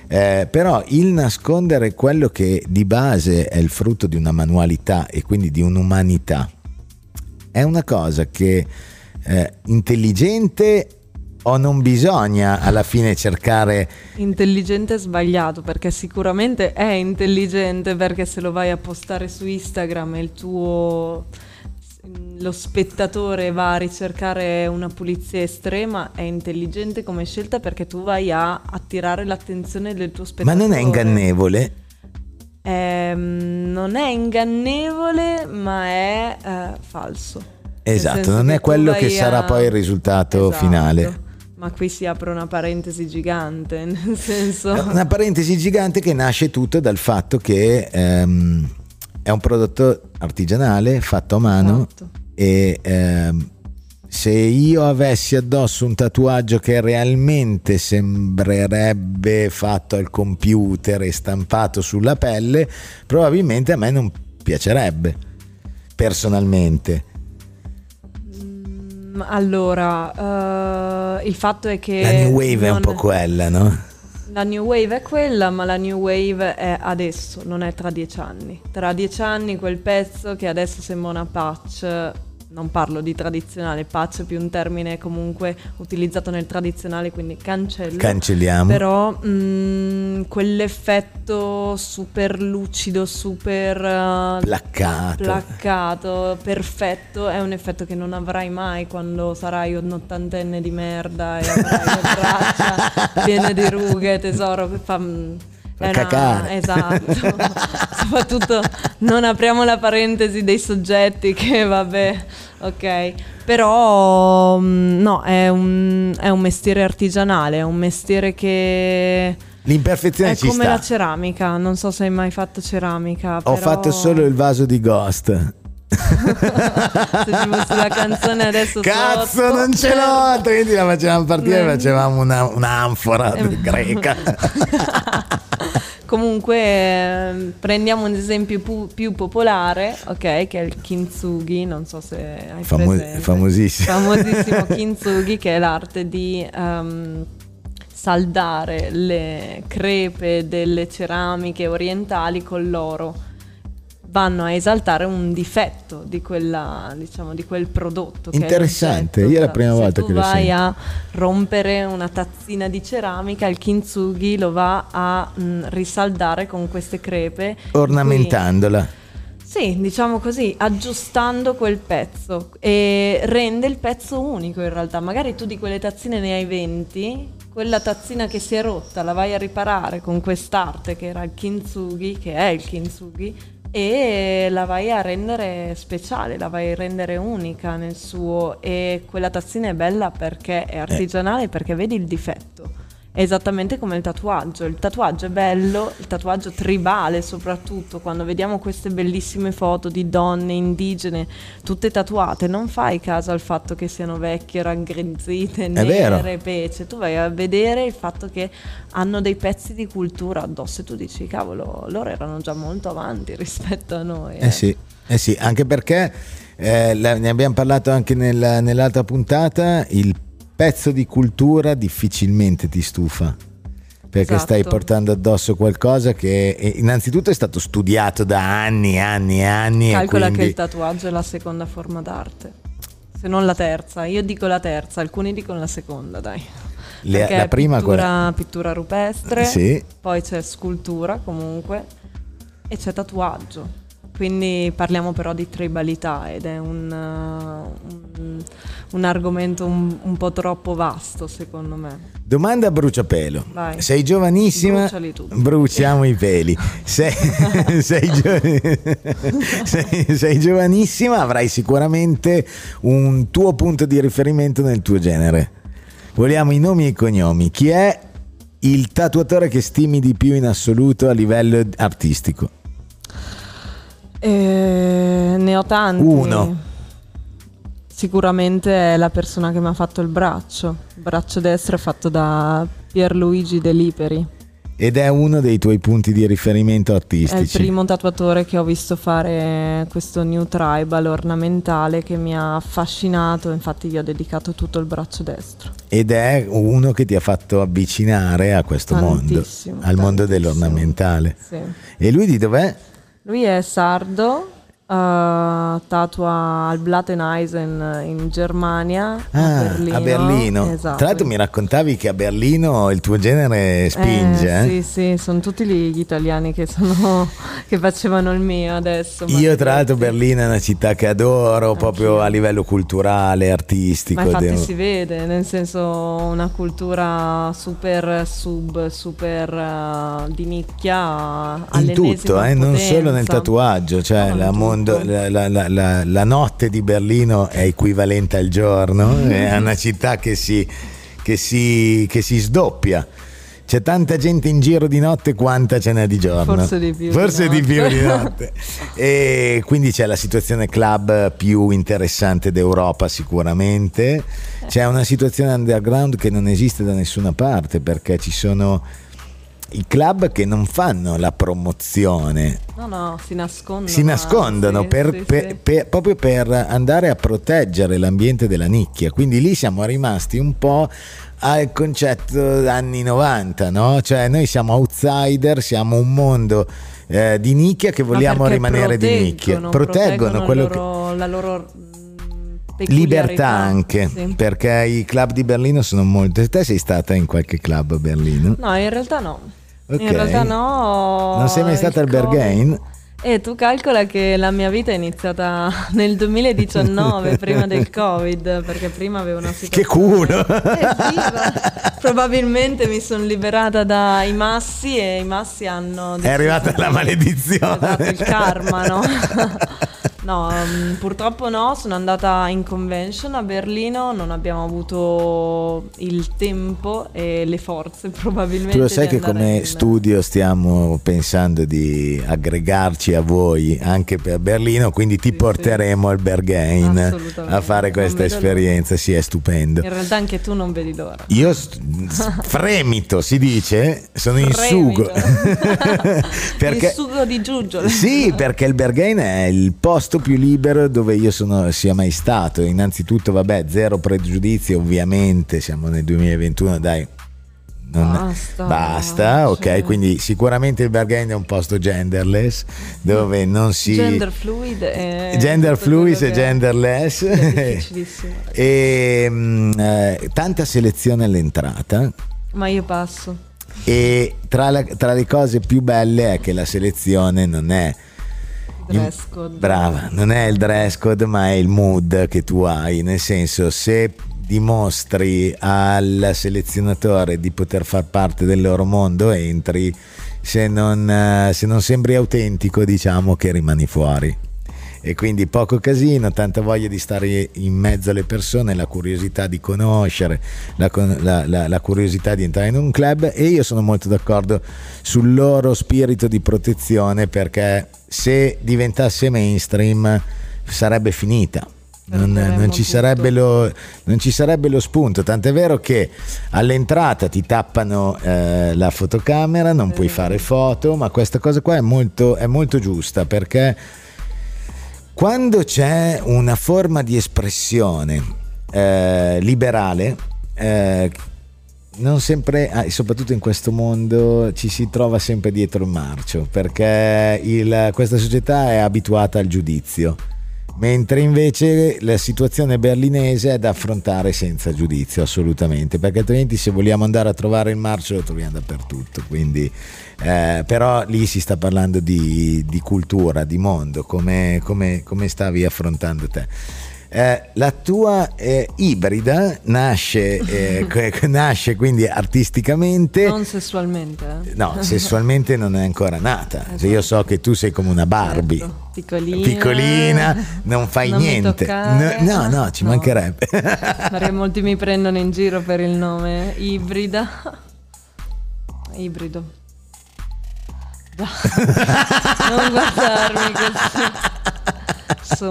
eh, però il nascondere quello che di base è il frutto di una manualità e quindi di un'umanità è una cosa che eh, intelligente o non bisogna alla fine cercare intelligente e sbagliato perché sicuramente è intelligente perché se lo vai a postare su Instagram e il tuo lo spettatore va a ricercare una pulizia estrema è intelligente come scelta perché tu vai a attirare l'attenzione del tuo spettatore ma non è ingannevole? Eh, non è ingannevole ma è eh, falso esatto non è quello che sarà a... poi il risultato esatto. finale ma qui si apre una parentesi gigante, nel senso... Una parentesi gigante che nasce tutto dal fatto che ehm, è un prodotto artigianale fatto a mano esatto. e ehm, se io avessi addosso un tatuaggio che realmente sembrerebbe fatto al computer e stampato sulla pelle, probabilmente a me non piacerebbe personalmente allora, uh, il fatto è che... La New Wave è un po' quella, no? La New Wave è quella, ma la New Wave è adesso, non è tra dieci anni. Tra dieci anni quel pezzo che adesso sembra una patch non parlo di tradizionale, patch è più un termine comunque utilizzato nel tradizionale, quindi cancello. Cancelliamo. Però mh, mm, quell'effetto super lucido, super uh, placcato. placcato, perfetto, è un effetto che non avrai mai quando sarai un ottantenne di merda e avrai le braccia piene di rughe, tesoro, che fa... Mm, eh no, esatto. Soprattutto non apriamo la parentesi dei soggetti che vabbè, ok. Però mm, no, è un, è un mestiere artigianale, è un mestiere che... L'imperfezione è ci come sta. la ceramica, non so se hai mai fatto ceramica. Ho però... fatto solo il vaso di Ghost. se ci fosse la canzone adesso cazzo sotto. non ce l'ho quindi la facevamo partire e facevamo una, un'anfora greca Comunque eh, prendiamo un esempio pu- più popolare, ok, che è il kintsugi, non so se hai Famo- famosissimo Famosissimo kintsugi che è l'arte di ehm, saldare le crepe delle ceramiche orientali con l'oro. Vanno a esaltare un difetto di, quella, diciamo, di quel prodotto. è Interessante, l'oggetto. io è la prima Se volta che lo vai sento. a rompere una tazzina di ceramica, il kintsugi lo va a mh, risaldare con queste crepe. ornamentandola sì, diciamo così, aggiustando quel pezzo e rende il pezzo unico in realtà. Magari tu di quelle tazzine ne hai 20, quella tazzina che si è rotta la vai a riparare con quest'arte che era il kintsugi, che è il kintsugi, e la vai a rendere speciale, la vai a rendere unica nel suo e quella tazzina è bella perché è artigianale, perché vedi il difetto. È esattamente come il tatuaggio. Il tatuaggio è bello, il tatuaggio tribale soprattutto, quando vediamo queste bellissime foto di donne indigene tutte tatuate, non fai caso al fatto che siano vecchie, raggrinzite, nere, pece. Tu vai a vedere il fatto che hanno dei pezzi di cultura addosso e tu dici, cavolo, loro erano già molto avanti rispetto a noi. Eh sì, eh sì, anche perché eh, la- ne abbiamo parlato anche nella- nell'altra puntata, il pezzo di cultura difficilmente ti stufa. Perché Esatto. stai portando addosso qualcosa che innanzitutto è stato studiato da anni anni e anni. Calcola che quindi- il tatuaggio è la seconda forma d'arte. Se non la terza, io dico la terza, alcuni dicono la seconda, dai. Le- la prima pittura, quella- pittura rupestre, Sì. poi c'è scultura comunque e c'è tatuaggio. Quindi parliamo però di tribalità ed è un, uh, un- un argomento un, un po' troppo vasto secondo me. Domanda a bruciapelo. Vai. Sei giovanissima. Bruciamo i peli. Sei, sei gio- sei- sei giovanissima, avrai sicuramente un tuo punto di riferimento nel tuo genere. Vogliamo i nomi e i cognomi. Chi è il tatuatore che stimi di più in assoluto a livello artistico? Eh, ne ho tanti. Uno. Sicuramente è la persona che mi ha fatto il braccio. Il braccio destro è fatto da Pierluigi De Liperi. Ed è uno dei tuoi punti di riferimento È il artistici. primo tatuatore che ho visto fare questo new tribal ornamentale che mi ha affascinato, infatti gli ho dedicato tutto il braccio destro. Ed è uno che ti ha fatto avvicinare a questo mondo, Tantissimo, al mondo dell'ornamentale. Sì. E lui di dov'è? Lui è sardo, eh, tatua al Blatteneisen in Germania, Ah, a Berlino. a Berlino. Esatto. Tra l'altro mi raccontavi che a Berlino il tuo genere spinge. eh? Sì, sì, sono tutti gli italiani che, sono, che facevano il mio adesso. Io tra l'altro. Berlino è una città che adoro proprio Anch'io. a livello culturale, artistico. Ma infatti devo- si vede, nel senso una cultura super sub, super eh, di nicchia in tutto, eh, non solo nel tatuaggio, cioè No, la, mondo- la- la- la- la- la notte di Berlino è equivalente al giorno, è una città che si, che si- che si sdoppia. C'è tanta gente in giro di notte quanta ce n'è di giorno. Forse di più di Forse di notte. più di notte. e quindi c'è la situazione club più interessante d'Europa sicuramente. C'è una situazione underground che non esiste da nessuna parte perché ci sono i club che non fanno la promozione. No, no, si nascondono. Si nascondono sì, per- sì, per- sì. per- proprio per andare a proteggere l'ambiente della nicchia. Quindi lì siamo rimasti un po' al concetto anni 90, no? Cioè noi siamo outsider, siamo un mondo eh, di nicchia che vogliamo rimanere di nicchia. proteggono, Proteggono, quello il che... loro- la loro mm, Libertà anche, Sì. perché i club di Berlino sono molto... Te sei stata in qualche club a Berlino? No, in realtà no. Ok. In realtà no. Non sei mai stata al Berghain? E tu calcola che la mia vita è iniziata nel 2019, prima del Covid, perché prima avevo una situazione... Che culo! Eh probabilmente mi sono liberata dai massi e i massi hanno... È arrivata la maledizione. Esatto, il karma, no? No, mm, purtroppo no, sono andata in convention a Berlino, non abbiamo avuto il tempo e le forze probabilmente. Tu lo sai che come in- studio stiamo pensando di aggregarci a voi anche per Berlino, quindi ti Sì, porteremo al Berghain a fare questa esperienza, sì è stupendo. In realtà anche tu non vedi l'ora. Io st- fremito, si dice, sono in Fremito. sugo. perché, Il sugo di giuggiole. Sì, perché il Berghain è il posto più libero dove io sono, sia mai stato. Innanzitutto, vabbè, zero pregiudizi, ovviamente, siamo nel 2021, dai. non- Basta, basta, ok. cioè. Quindi sicuramente il Berghain è un posto genderless dove non si Gender fluid e gender fluid e genderless è e mm, eh, tanta selezione all'entrata Ma io passo. e tra, la- tra le cose più belle è che la selezione non è Dress code. brava, non è il dress code ma è il mood che tu hai, nel senso se dimostri al selezionatore di poter far parte del loro mondo entri, se non, eh, se non sembri autentico diciamo che rimani fuori. E quindi poco casino, tanta voglia di stare in mezzo alle persone, la curiosità di conoscere, la, la- la- la curiosità di entrare in un club e io sono molto d'accordo sul loro spirito di protezione perché se diventasse mainstream sarebbe finita. Non, non ci lo, non ci sarebbe lo spunto, tant'è vero che all'entrata ti tappano eh, la fotocamera, non puoi fare foto, ma questa cosa qua è molto, è molto giusta perché quando c'è una forma di espressione eh, liberale, eh, non sempre, ah, soprattutto in questo mondo, ci si trova sempre dietro il marcio perché il- questa società è abituata al giudizio. Mentre invece la situazione berlinese è da affrontare senza giudizio, assolutamente, perché altrimenti se vogliamo andare a trovare il marcio lo troviamo dappertutto. Quindi, eh, però lì si sta parlando di, di cultura, di mondo, come, come- come stavi affrontando te. Eh, la tua eh, ibrida nasce, eh, nasce quindi artisticamente. Non sessualmente. eh. No, sessualmente non è ancora nata. Cioè, io so che tu sei come una Barbie. Certo, Piccolina. Piccolina, non fai Non niente. No, no, no, ci No. mancherebbe. Perché molti mi prendono in giro per il nome ibrida. Ibrido. Non guardarmi così. Su,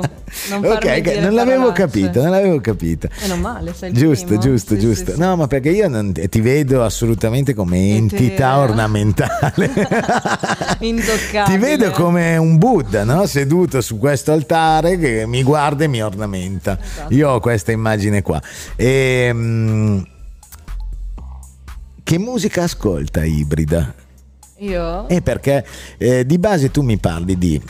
non ok, non l'avevo capito, non l'avevo capito. Meno male, sei Giusto, primo. giusto, Sì, giusto. sì, sì. No, ma perché io non- ti vedo assolutamente come entità Eterea. ornamentale. Intoccabile. Ti vedo come un Buddha, no? Seduto su questo altare che mi guarda e mi ornamenta. Esatto. Io ho questa immagine qua. E, che musica ascolta ibrida? Io? Eh, perché eh, di base tu mi parli di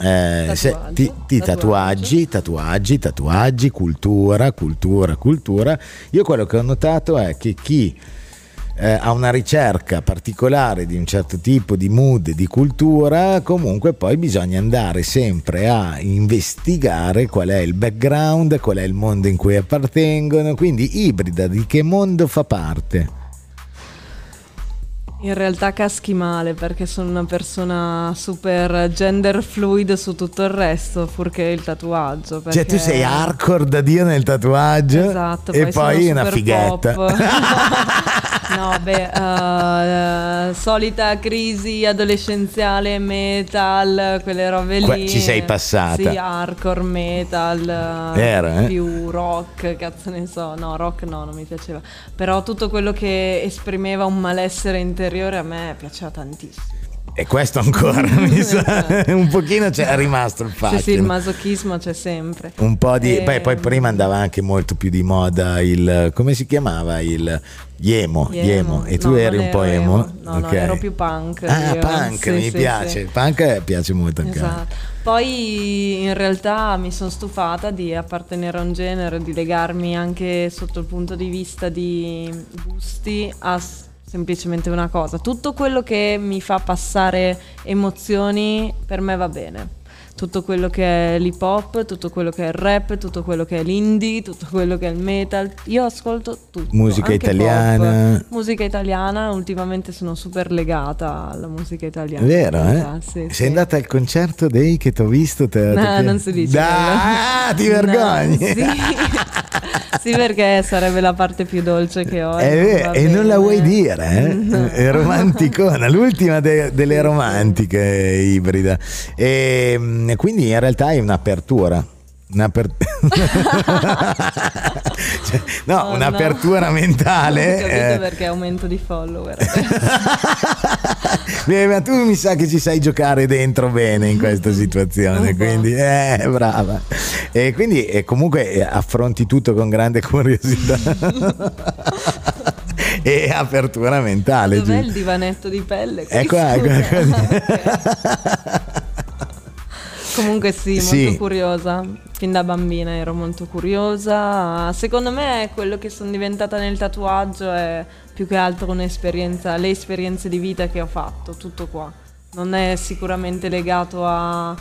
eh, se- ti- tatuaggio. tatuaggi, tatuaggi, tatuaggi, cultura, cultura, cultura. Io quello che ho notato è che chi eh, ha una ricerca particolare di un certo tipo di mood, di cultura, comunque poi bisogna andare sempre a investigare qual è il background, qual è il mondo in cui appartengono, quindi ibrida di che mondo fa parte. In realtà caschi male perché sono una persona super gender fluid su tutto il resto, purché il tatuaggio. Cioè tu perché- sei hardcore da Dio nel tatuaggio Esatto, e poi poi una fighetta. no, beh, eh, solita crisi adolescenziale, metal, quelle robe lì. Que- ci sei passata. Sì, hardcore, metal, Era, eh? più rock, cazzo ne so. No, rock no, non mi piaceva. Però tutto quello che esprimeva un malessere interiore superiore a me piaceva tantissimo. E questo ancora mi sa, un pochino c'è rimasto il fatto. Sì, sì, il masochismo c'è sempre. Un po' di... E- Beh, poi prima andava anche molto più di moda il... come si chiamava? Il Yemo. Yemo. E tu No, eri un po' emo? No, no, Ok. ero più punk. Ah, io. punk, Sì, mi sì, piace. sì. Il punk piace molto anche a me. Esatto. Poi in realtà mi sono stufata di appartenere a un genere, di legarmi anche sotto il punto di vista di gusti a semplicemente una cosa. Tutto quello che mi fa passare emozioni per me va bene. Tutto quello che è l'hip hop, tutto quello che è il rap, tutto quello che è l'indie, tutto quello che è il metal. Io ascolto tutto. Musica italiana. pop. Musica italiana, ultimamente sono super legata alla musica italiana. Vero, eh? sì, Sei sì. andata al concerto dei che ti ho visto? Te, No, te- non si dice. Ah, ti No, vergogni. sì. Sì, perché sarebbe la parte più dolce che ho. Va e non la vuoi dire, eh? No. È romanticona, l'ultima de- delle romantiche ibrida. E mm, quindi in realtà è un'apertura. Un'aper- Cioè, no, Oh, un'apertura no. mentale. Non ho capito eh. perché aumento di follower. Beh, ma tu mi sa che ci sai giocare dentro bene in questa situazione, po'. quindi eh, brava. E quindi eh, comunque eh, affronti tutto con grande curiosità. e apertura mentale. Dov'è giusto? il divanetto di pelle? qui? È qua, è qua, è qua. Ok. Comunque sì, molto Sì. curiosa. Fin da bambina ero molto curiosa. Secondo me quello che sono diventata nel tatuaggio è più che altro un'esperienza, le esperienze di vita che ho fatto, tutto qua. Non è sicuramente legato a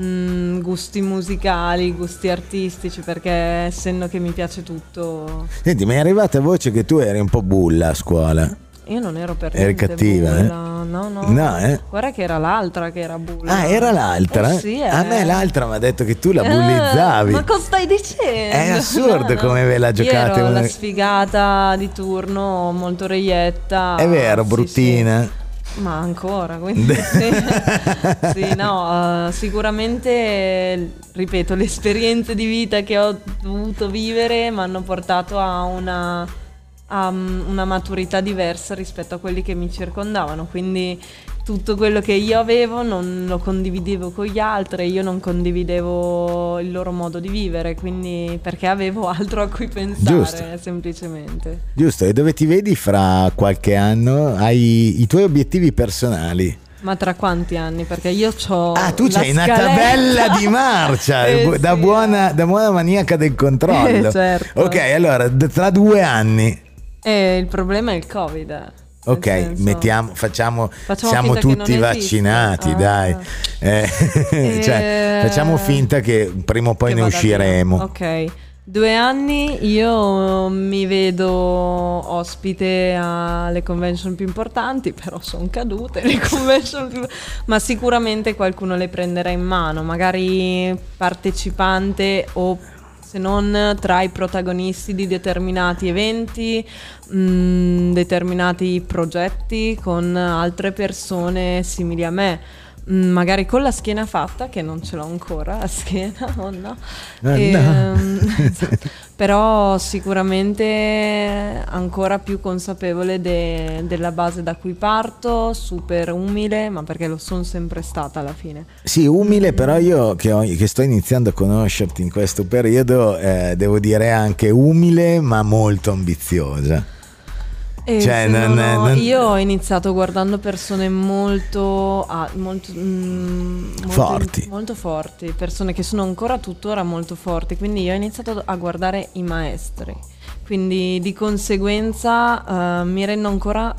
mm, gusti musicali, gusti artistici, perché essendo che mi piace tutto, Senti, mi è arrivata voce che tu eri un po' bulla a scuola. Io non ero per Eri niente cattiva, eh? No, no. No, eh? Guarda che era l'altra che era bulla. Ah, era l'altra? Eh sì, A eh. me l'altra mi ha detto che tu la Eh, bullizzavi. ma cosa stai dicendo? È assurdo come ve la giocate Io ero una- la sfigata di turno, molto reietta. È vero, Sì, bruttina. sì. Ma ancora, quindi sì. Sì, no, eh, sicuramente, ripeto, le esperienze di vita che ho dovuto vivere mi hanno portato a una, a mm, una maturità diversa rispetto a quelli che mi circondavano, quindi tutto quello che io avevo non lo condividevo con gli altri, io non condividevo il loro modo di vivere, quindi perché avevo altro a cui pensare Giusto. semplicemente. Giusto, e dove ti vedi fra qualche anno? Hai i tuoi obiettivi personali. Ma tra quanti anni? Perché io ho. Ah, tu c'hai una tabella di marcia Eh, da, sì. buona, da buona maniaca del controllo. Eh, certo. Ok, allora tra due anni. E il problema è il Covid. eh. Ok, senso- mettiamo, facciamo, Facciamo siamo tutti non esiste. vaccinati, Ah. dai. Eh, cioè, Eh, facciamo finta che prima o poi che ne usciremo. Ok. Due anni io mi vedo ospite alle convention più importanti, però sono cadute le convention più... Ma sicuramente qualcuno le prenderà in mano, magari partecipante o se non tra i protagonisti di determinati eventi, mh, determinati progetti con altre persone simili a me. Mm, Magari con la schiena fatta, che non ce l'ho ancora la schiena, oh no. Eh, no. Ehm, però sicuramente ancora più consapevole de- della base da cui parto, super umile, ma perché lo sono sempre stata alla fine. Sì, umile, però io che, ho- che sto iniziando a conoscerti in questo periodo, eh, devo dire anche umile, ma molto ambiziosa. E Cioè, non- ho- non- Io ho iniziato guardando persone molto, ah, molto, mm, molto- Forti. molto forti, persone che sono ancora tuttora molto forti, quindi io ho iniziato a guardare i maestri, quindi di conseguenza eh, mi rendo ancora,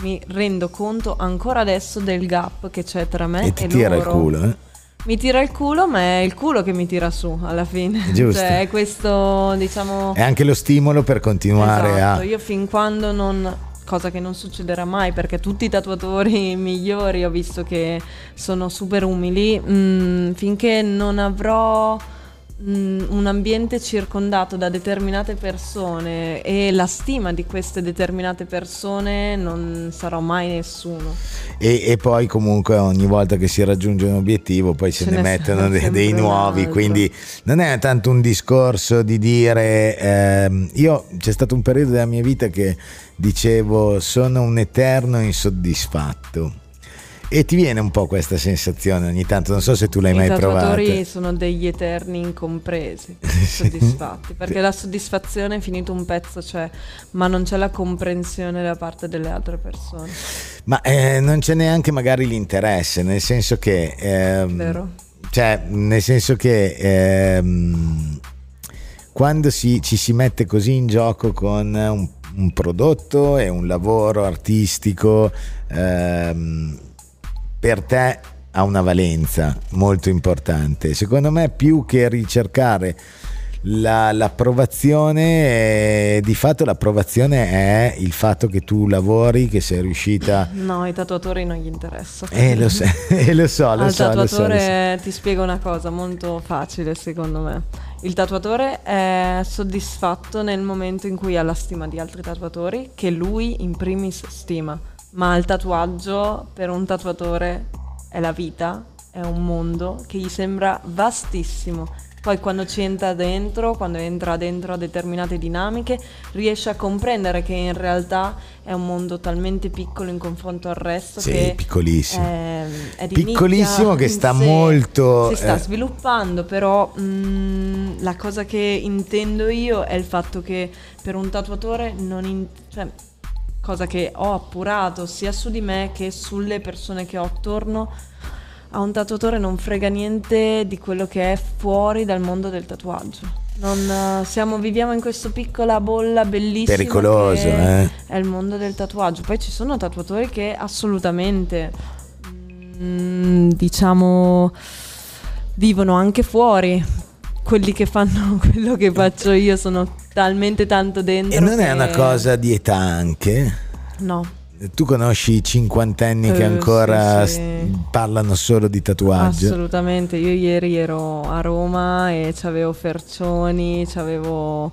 mi rendo conto ancora adesso del gap che c'è tra me e e, ti tira il loro. culo, eh? Mi tira il culo, ma è il culo che mi tira su alla fine. Giusto. Cioè, è questo, diciamo... È anche lo stimolo per continuare Esatto, a... io fin quando non cosa che non succederà mai perché tutti i tatuatori migliori ho visto che sono super umili mm, finché non avrò un ambiente circondato da determinate persone e la stima di queste determinate persone non sarò mai nessuno. E, e poi comunque ogni volta che si raggiunge un obiettivo poi se, ne, ne mettono dei, dei nuovi, quindi non è tanto un discorso di dire ehm, io c'è stato un periodo della mia vita che dicevo sono un eterno insoddisfatto. E ti viene un po' questa sensazione ogni tanto, non so se tu l'hai I mai provata. tatuatori sono degli eterni incompresi, soddisfatti, perché la soddisfazione è finito un pezzo c'è, ma non c'è la comprensione da parte delle altre persone. Ma eh, non c'è neanche magari l'interesse, nel senso che... ehm, Vero? Cioè, nel senso che ehm, quando si- ci si mette così in gioco con un, un prodotto e un lavoro artistico, ehm, per te ha una valenza molto importante. Secondo me, più che ricercare la- l'approvazione, eh, di fatto l'approvazione è il fatto che tu lavori, che sei riuscita... No, i tatuatori non gli interessa. Eh, lo so, eh, lo so, lo Al so, lo so, lo so. tatuatore ti spiego una cosa molto facile secondo me. Il tatuatore è soddisfatto nel momento in cui ha la stima di altri tatuatori che lui in primis stima, ma il tatuaggio per un tatuatore è la vita, è un mondo che gli sembra vastissimo. Poi quando ci entra dentro, quando entra dentro a determinate dinamiche, riesce a comprendere che in realtà è un mondo talmente piccolo in confronto al resto Sì, che piccolissimo. è, è di Piccolissimo che sta sé. molto, si sta eh. sviluppando però mm, la cosa che intendo io è il fatto che per un tatuatore non in- cioè, cosa che ho appurato sia su di me che sulle persone che ho attorno a un tatuatore non frega niente di quello che è fuori dal mondo del tatuaggio non, eh, siamo, viviamo in questa piccola bolla bellissima Pericoloso, eh. è il mondo del tatuaggio. Poi ci sono tatuatori che assolutamente, mm, diciamo, vivono anche fuori. Quelli che fanno quello che faccio io sono talmente tanto dentro. E non è che- una cosa di età anche? No, Tu conosci i cinquantenni che Eh, ancora sì, sì. parlano solo di tatuaggio? assolutamente. Io ieri ero a Roma e c'avevo Fercioni, c'avevo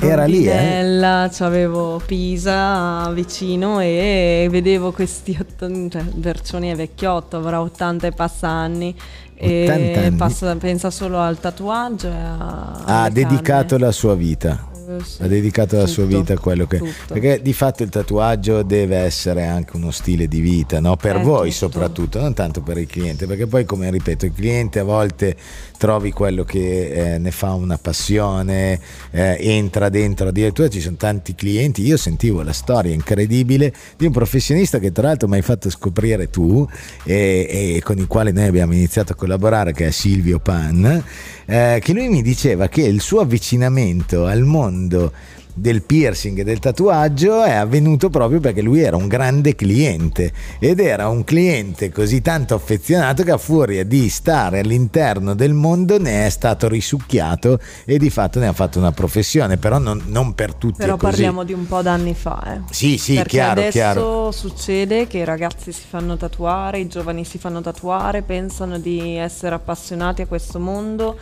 Era lì, eh? C'avevo Pisa vicino e vedevo questi otto, cioè Vercioni è vecchiotto, avrà 80 e passa anni 80 e passa- pensa solo al tatuaggio e a, Ha alle dedicato canne. la sua vita. Sì. Ha dedicato la sua Tutto, vita a quello che... tutto. Perché di fatto il tatuaggio deve essere anche uno stile di vita, no? per Eh, voi tutto. soprattutto, non tanto per il cliente, perché poi come ripeto, il cliente a volte trovi quello che eh, ne fa una passione, eh, entra dentro, addirittura ci sono tanti clienti, io sentivo la storia incredibile di un professionista che tra l'altro mi hai fatto scoprire tu e, e con il quale noi abbiamo iniziato a collaborare, che è Silvio Pan, eh, che lui mi diceva che il suo avvicinamento al mondo del piercing e del tatuaggio è avvenuto proprio perché lui era un grande cliente ed era un cliente così tanto affezionato che a furia di stare all'interno del mondo ne è stato risucchiato e di fatto ne ha fatto una professione però non, non per tutti Però parliamo di un po' d'anni fa, eh. sì sì Perché chiaro adesso chiaro succede che i ragazzi si fanno tatuare, i giovani si fanno tatuare, pensano di essere appassionati a questo mondo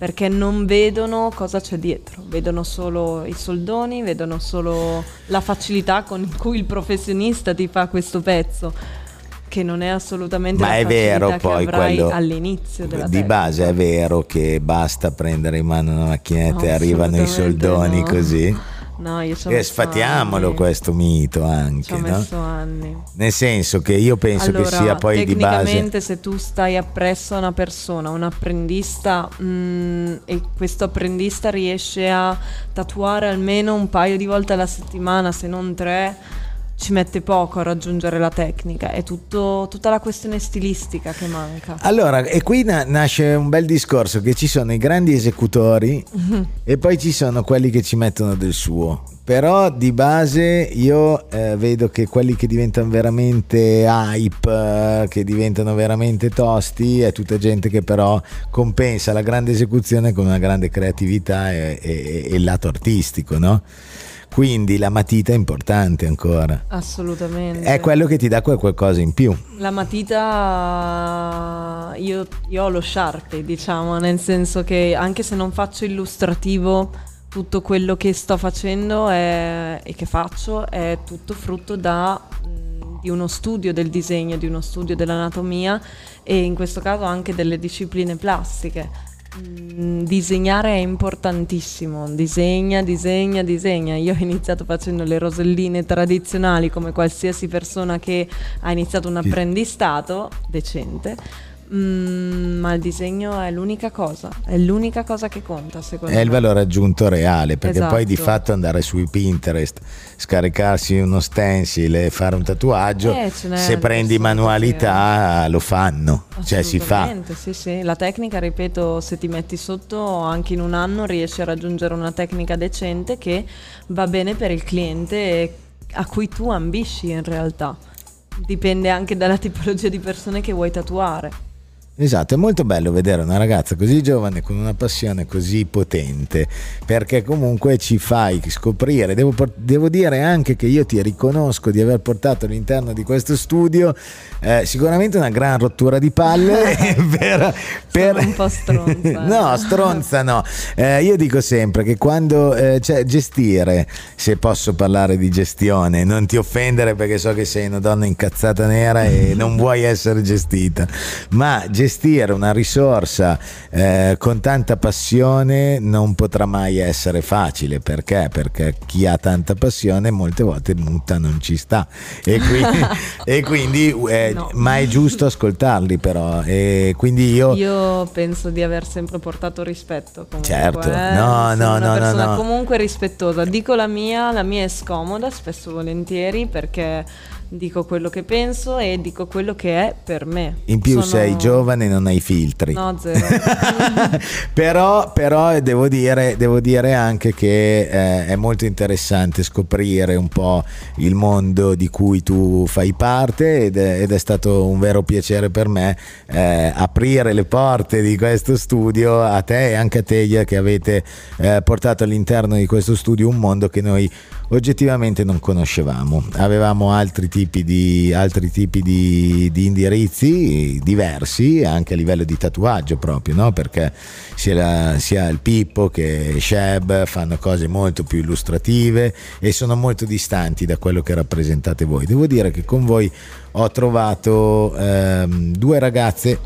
perché non vedono cosa c'è dietro, vedono solo i soldoni, vedono solo la facilità con cui il professionista ti fa questo pezzo. Che non è assolutamente ma è vero poi quello all'inizio della di tecnica. base è vero che basta prendere in mano una macchinetta e arrivano i soldoni no. così No, io ci ho e messo sfatiamolo anni. questo mito Ci anche ho no? messo anni. Nel senso che io penso allora, che sia poi di base. tecnicamente se tu stai appresso a una persona, un apprendista mm, e questo apprendista riesce a tatuare almeno un paio di volte alla settimana, se non tre, ci mette poco a raggiungere la tecnica, è tutto, tutta la questione stilistica che manca. Allora, e qui na- nasce un bel discorso che ci sono i grandi esecutori e poi ci sono quelli che ci mettono del suo. Però di base io eh, vedo che quelli che diventano veramente hype, che diventano veramente tosti, è tutta gente che però compensa la grande esecuzione con una grande creatività e, e- e il lato artistico, no? Quindi la matita è importante ancora. Assolutamente. È quello che ti dà qualcosa in più. La matita, io, io ho lo Sharpie, diciamo, nel senso che anche se non faccio illustrativo, tutto quello che sto facendo è, e che faccio è tutto frutto da, di uno studio del disegno, di uno studio dell'anatomia e in questo caso anche delle discipline plastiche. Mm, disegnare è importantissimo, disegna, disegna, disegna. Io ho iniziato facendo le roselline tradizionali come qualsiasi persona che ha iniziato un apprendistato decente Mm, ma il disegno è l'unica cosa, è l'unica cosa che conta secondo è me. il valore aggiunto reale, perché Esatto. poi di fatto andare su Pinterest, scaricarsi uno stencil e fare un tatuaggio, Eh, se prendi manualità lo fanno, cioè si fa. Sì, sì. La tecnica, ripeto, se ti metti sotto anche in un anno riesci a raggiungere una tecnica decente che va bene per il cliente a cui tu ambisci in realtà. Dipende anche dalla tipologia di persone che vuoi tatuare. Esatto, è molto bello vedere una ragazza così giovane con una passione così potente, perché comunque ci fai scoprire. Devo, devo dire anche che io ti riconosco di aver portato all'interno di questo studio eh, sicuramente una gran rottura di palle per, per- un po' stronza. no, stronza no. Eh, io dico sempre che quando eh, cioè, gestire, se posso parlare di gestione, non ti offendere perché so che sei una donna incazzata nera e non vuoi essere gestita, ma gestire una risorsa eh, con tanta passione non potrà mai essere facile perché? Perché chi ha tanta passione molte volte mutta non ci sta e quindi, e quindi eh, No. ma è giusto ascoltarli però e quindi io, Io penso di aver sempre portato rispetto. Comunque, Certo. eh. No, Sono no, una no, no, persona no. comunque rispettosa. Dico la mia, la mia è scomoda, spesso volentieri, perché dico quello che penso e dico quello che è per me. in più Sono- sei giovane e non hai filtri No, zero. però, però devo, dire, devo dire anche che eh, è molto interessante scoprire un po' il mondo di cui tu fai parte ed è, ed è stato un vero piacere per me eh, aprire le porte di questo studio a te e anche a Teglia che avete eh, portato all'interno di questo studio un mondo che noi oggettivamente non conoscevamo. Avevamo altri tipi di, altri tipi di, di indirizzi diversi anche a livello di tatuaggio proprio, no? perché sia, la- sia il Pippo che Sheb fanno cose molto più illustrative e sono molto distanti da quello che rappresentate voi. Devo dire che con voi ho trovato ehm, due ragazze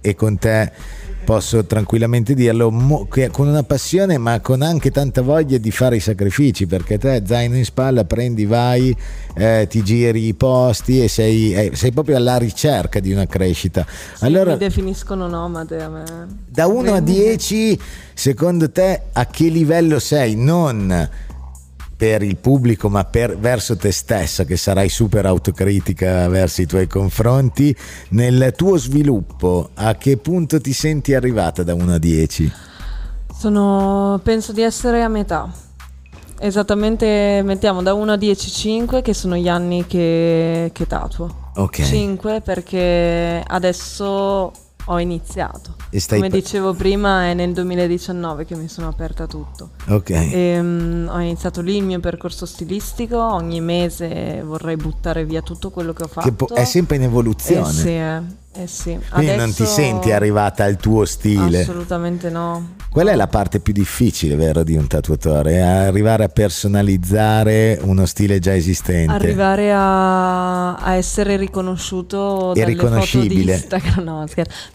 e con te posso tranquillamente dirlo mo- che con una passione ma con anche tanta voglia di fare i sacrifici perché te zaino in spalla prendi vai eh, ti giri i posti e sei, eh, sei proprio alla ricerca di una crescita. Sì, allora mi definiscono nomade a me. da 1 a Quindi- 10 secondo te a che livello sei? Non per il pubblico ma per, verso te stessa che sarai super autocritica verso i tuoi confronti nel tuo sviluppo a che punto ti senti arrivata da 1 a 10 Sono, penso di essere a metà. Esattamente, mettiamo da 1 a 10, 5, che sono gli anni che, che tatuo. ok 5 perché adesso ho iniziato. E stai Come dicevo prima, è nel 2019 che mi sono aperta tutto. ok Ehm, ho iniziato lì il mio percorso stilistico, ogni mese vorrei buttare via tutto quello che ho fatto. che po- è sempre in Eh evoluzione sì, eh, eh sì. quindi non ti senti arrivata al tuo stile Assolutamente no. Qual è la parte più difficile, vero, di un tatuatore? Arrivare a personalizzare uno stile già esistente. Arrivare a, a essere riconosciuto E dalle riconoscibile. Instagram, no.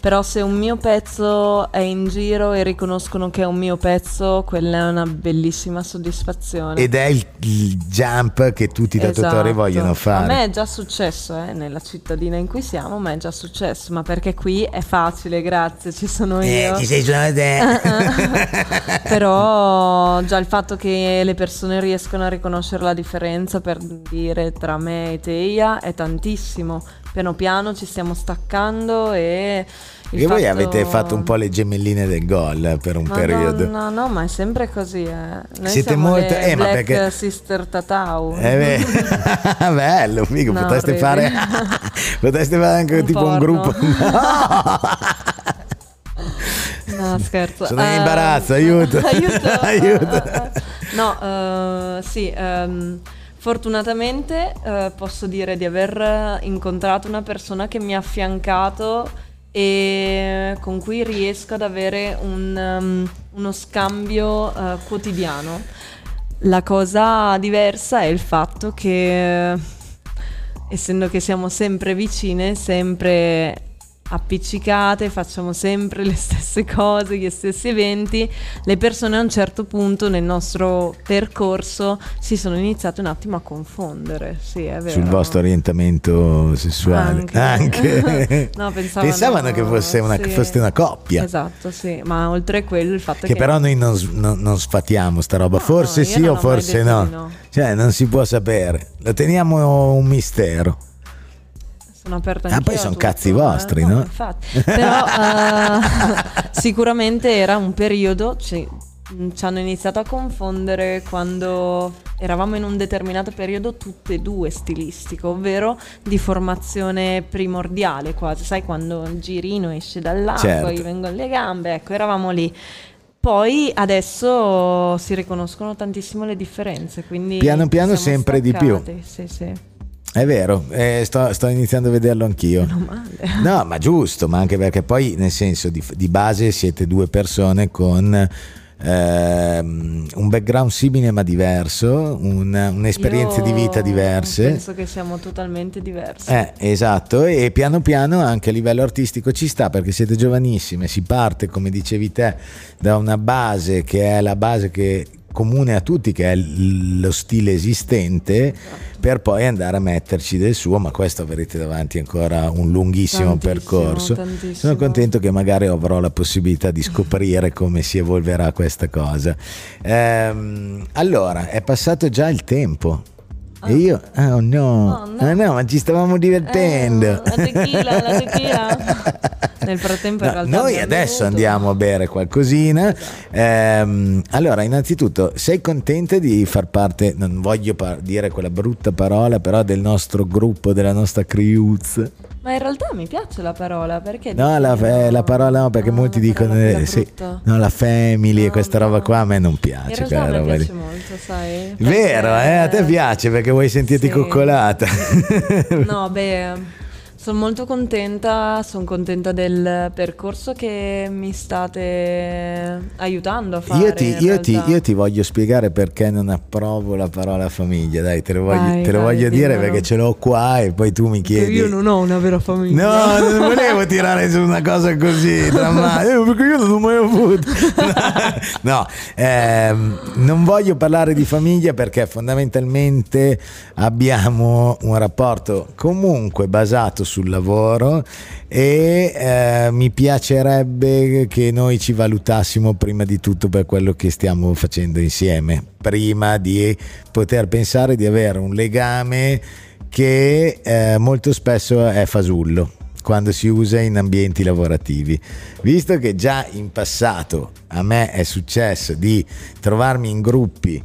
Però se un mio pezzo è in giro e riconoscono che è un mio pezzo, quella è una bellissima soddisfazione. Ed è il, il jump che tutti i tatuatori Esatto. vogliono A fare. me è già successo, eh, nella cittadina in cui siamo, ma è già successo, ma perché qui è facile, grazie, ci sono Eh, io. ci sei suonato te. Però già il fatto che le persone riescano a riconoscere la differenza per dire tra me e Teia è tantissimo. Piano piano ci stiamo staccando e... il E voi fatto- avete fatto un po' le gemelline del gol per un periodo. No, no, ma è sempre così. Eh. Noi Siete molto- eh, ma perché- Sister Tatau. Eh beh, bello, figo, No, potreste fare potreste fare anche Un tipo un porno. gruppo. No, scherzo. Sono in Eh, imbarazzo, aiuto. aiuto. Aiuto. no, uh, sì. Um, fortunatamente uh, posso dire di aver incontrato una persona che mi ha affiancato e con cui riesco ad avere un, um, uno scambio uh, quotidiano. La cosa diversa è il fatto che, essendo che siamo sempre vicine, sempre appiccicate, facciamo sempre le stesse cose, gli stessi eventi, le persone a un certo punto nel nostro percorso si sono iniziate un attimo a confondere. Sì, è vero. Sul vostro orientamento sessuale. Anche. Anche. no, pensavano, pensavano, che fosse una, sì. foste una coppia. Esatto, sì, ma oltre a quello il fatto che... Che però noi non, non, non sfatiamo sta roba, No, forse no, sì o forse no. no. Cioè, non si può sapere. Lo teniamo un mistero. Sono aperta Ah, anch'io poi a son tutto, cazzi eh. vostri, no? infatti. Però eh, sicuramente era un periodo, ci, ci hanno iniziato a confondere quando eravamo in un determinato periodo tutte e due stilistico, ovvero di formazione primordiale quasi, sai quando il girino esce dall'acqua, Certo. gli vengono le gambe, ecco, eravamo lì. Poi adesso si riconoscono tantissimo le differenze, quindi Piano piano sempre di più. staccati, Sì, sì. È vero, eh, sto, sto iniziando a vederlo anch'io. No, ma giusto, ma anche perché poi nel senso di, di base siete due persone con ehm, un background simile ma diverso, un- un'esperienze di vita Io diverse. Penso che siamo totalmente diversi. Eh, esatto, e piano piano anche a livello artistico ci sta perché siete giovanissime, si parte, come dicevi te, da una base che è la base che comune a tutti, che è lo stile esistente, per poi andare a metterci del suo, ma questo avrete davanti ancora un lunghissimo Tantissimo, percorso. tantissimo. Sono contento che magari avrò la possibilità di scoprire come si evolverà questa cosa. Ehm, allora, è passato già il tempo. E io, oh no, Oh, no. Ah, no, ma ci stavamo divertendo. Eh, la tequila, la tequila. Nel frattempo in No, realtà noi adesso bevuto. andiamo a bere qualcosina. Esatto. Ehm, allora, innanzitutto, sei contenta di far parte, non voglio par- dire quella brutta parola, però del nostro gruppo, della nostra crewz? Ma in realtà mi piace la parola perché No, la, eh, no? la parola no, perché Ah, molti dicono eh, sì, no, la family e No, questa no. roba qua a me non In piace. realtà quella a me roba lì. piace molto, sai? Vero, eh? a te piace perché vuoi sentirti Sì. coccolata. No, beh, sono molto contenta, sono contenta del percorso che mi state aiutando a fare. Io ti, io, ti, io ti voglio spiegare perché non approvo la parola famiglia, dai, te lo voglio, Vai, te lo vai, voglio dire perché ce l'ho qua e poi tu mi Che chiedi. io non ho una vera famiglia. No, non volevo tirare su una cosa così drammatica, eh, perché io non l'ho mai avuto. no, ehm, non voglio parlare di famiglia perché fondamentalmente abbiamo un rapporto comunque basato sul lavoro e eh, mi piacerebbe che noi ci valutassimo prima di tutto per quello che stiamo facendo insieme, prima di poter pensare di avere un legame che eh, molto spesso è fasullo quando si usa in ambienti lavorativi. Visto che già in passato a me è successo di trovarmi in gruppi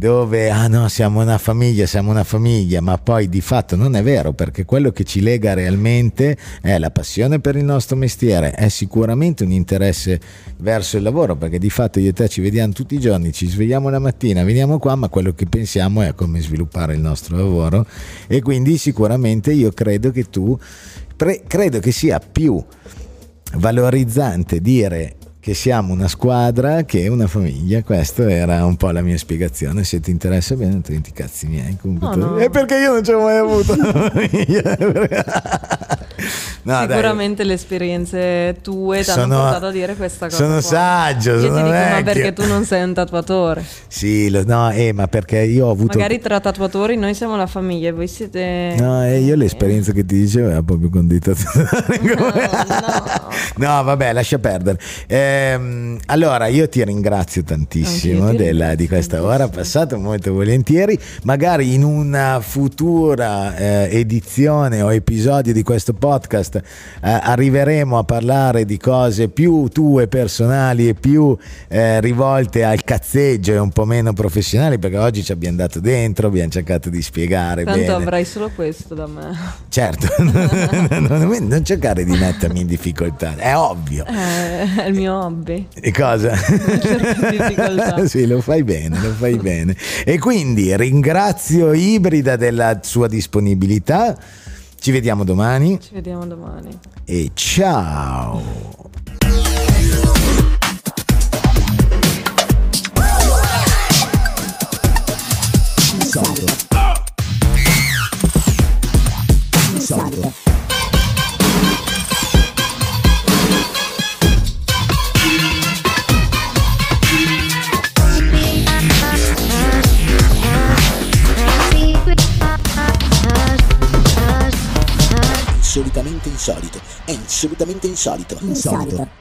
dove ah no siamo una famiglia siamo una famiglia ma poi di fatto non è vero perché quello che ci lega realmente è la passione per il nostro mestiere è sicuramente un interesse verso il lavoro perché di fatto io e te ci vediamo tutti i giorni ci svegliamo la mattina veniamo qua ma quello che pensiamo è come sviluppare il nostro lavoro e quindi sicuramente io credo che tu pre- credo che sia più valorizzante dire che siamo una squadra che una famiglia. Questa era un po' la mia spiegazione. Se ti interessa bene, non ti cazzi miei. Comunque No, no. È perché io non ci ho mai avuto una famiglia. No, dai. Sicuramente le esperienze tue ti hanno portato a dire questa cosa. sono qua. saggio, Io sono ti dico, ma perché tu non sei un tatuatore? Sì, lo- no, eh, ma perché io ho avuto. Magari tra tatuatori noi siamo la famiglia e voi siete. No, eh, io l'esperienza che ti dicevo era proprio con dei tatuatori. No, vabbè, lascia perdere. Ehm, allora, io ti ringrazio tantissimo ti della- di ringrazio questa tantissimo. ora passata, molto volentieri. Magari in una futura eh, edizione o episodio di questo podcast podcast eh, arriveremo a parlare di cose più tue personali e più eh, rivolte al cazzeggio e un po' meno professionali perché oggi ci abbiamo dato dentro, abbiamo cercato di spiegare Tanto bene. avrai solo questo da me. Certo, non, cercare di mettermi in difficoltà, è ovvio. Eh, è il mio hobby. E cosa? difficoltà. sì, lo fai bene, lo fai bene. E quindi ringrazio Ibrida della sua disponibilità. Ci vediamo domani Ci vediamo domani. e ciao. Insolito. Insolito. Insolitamente insolito. È insolutamente insolito. Insolito.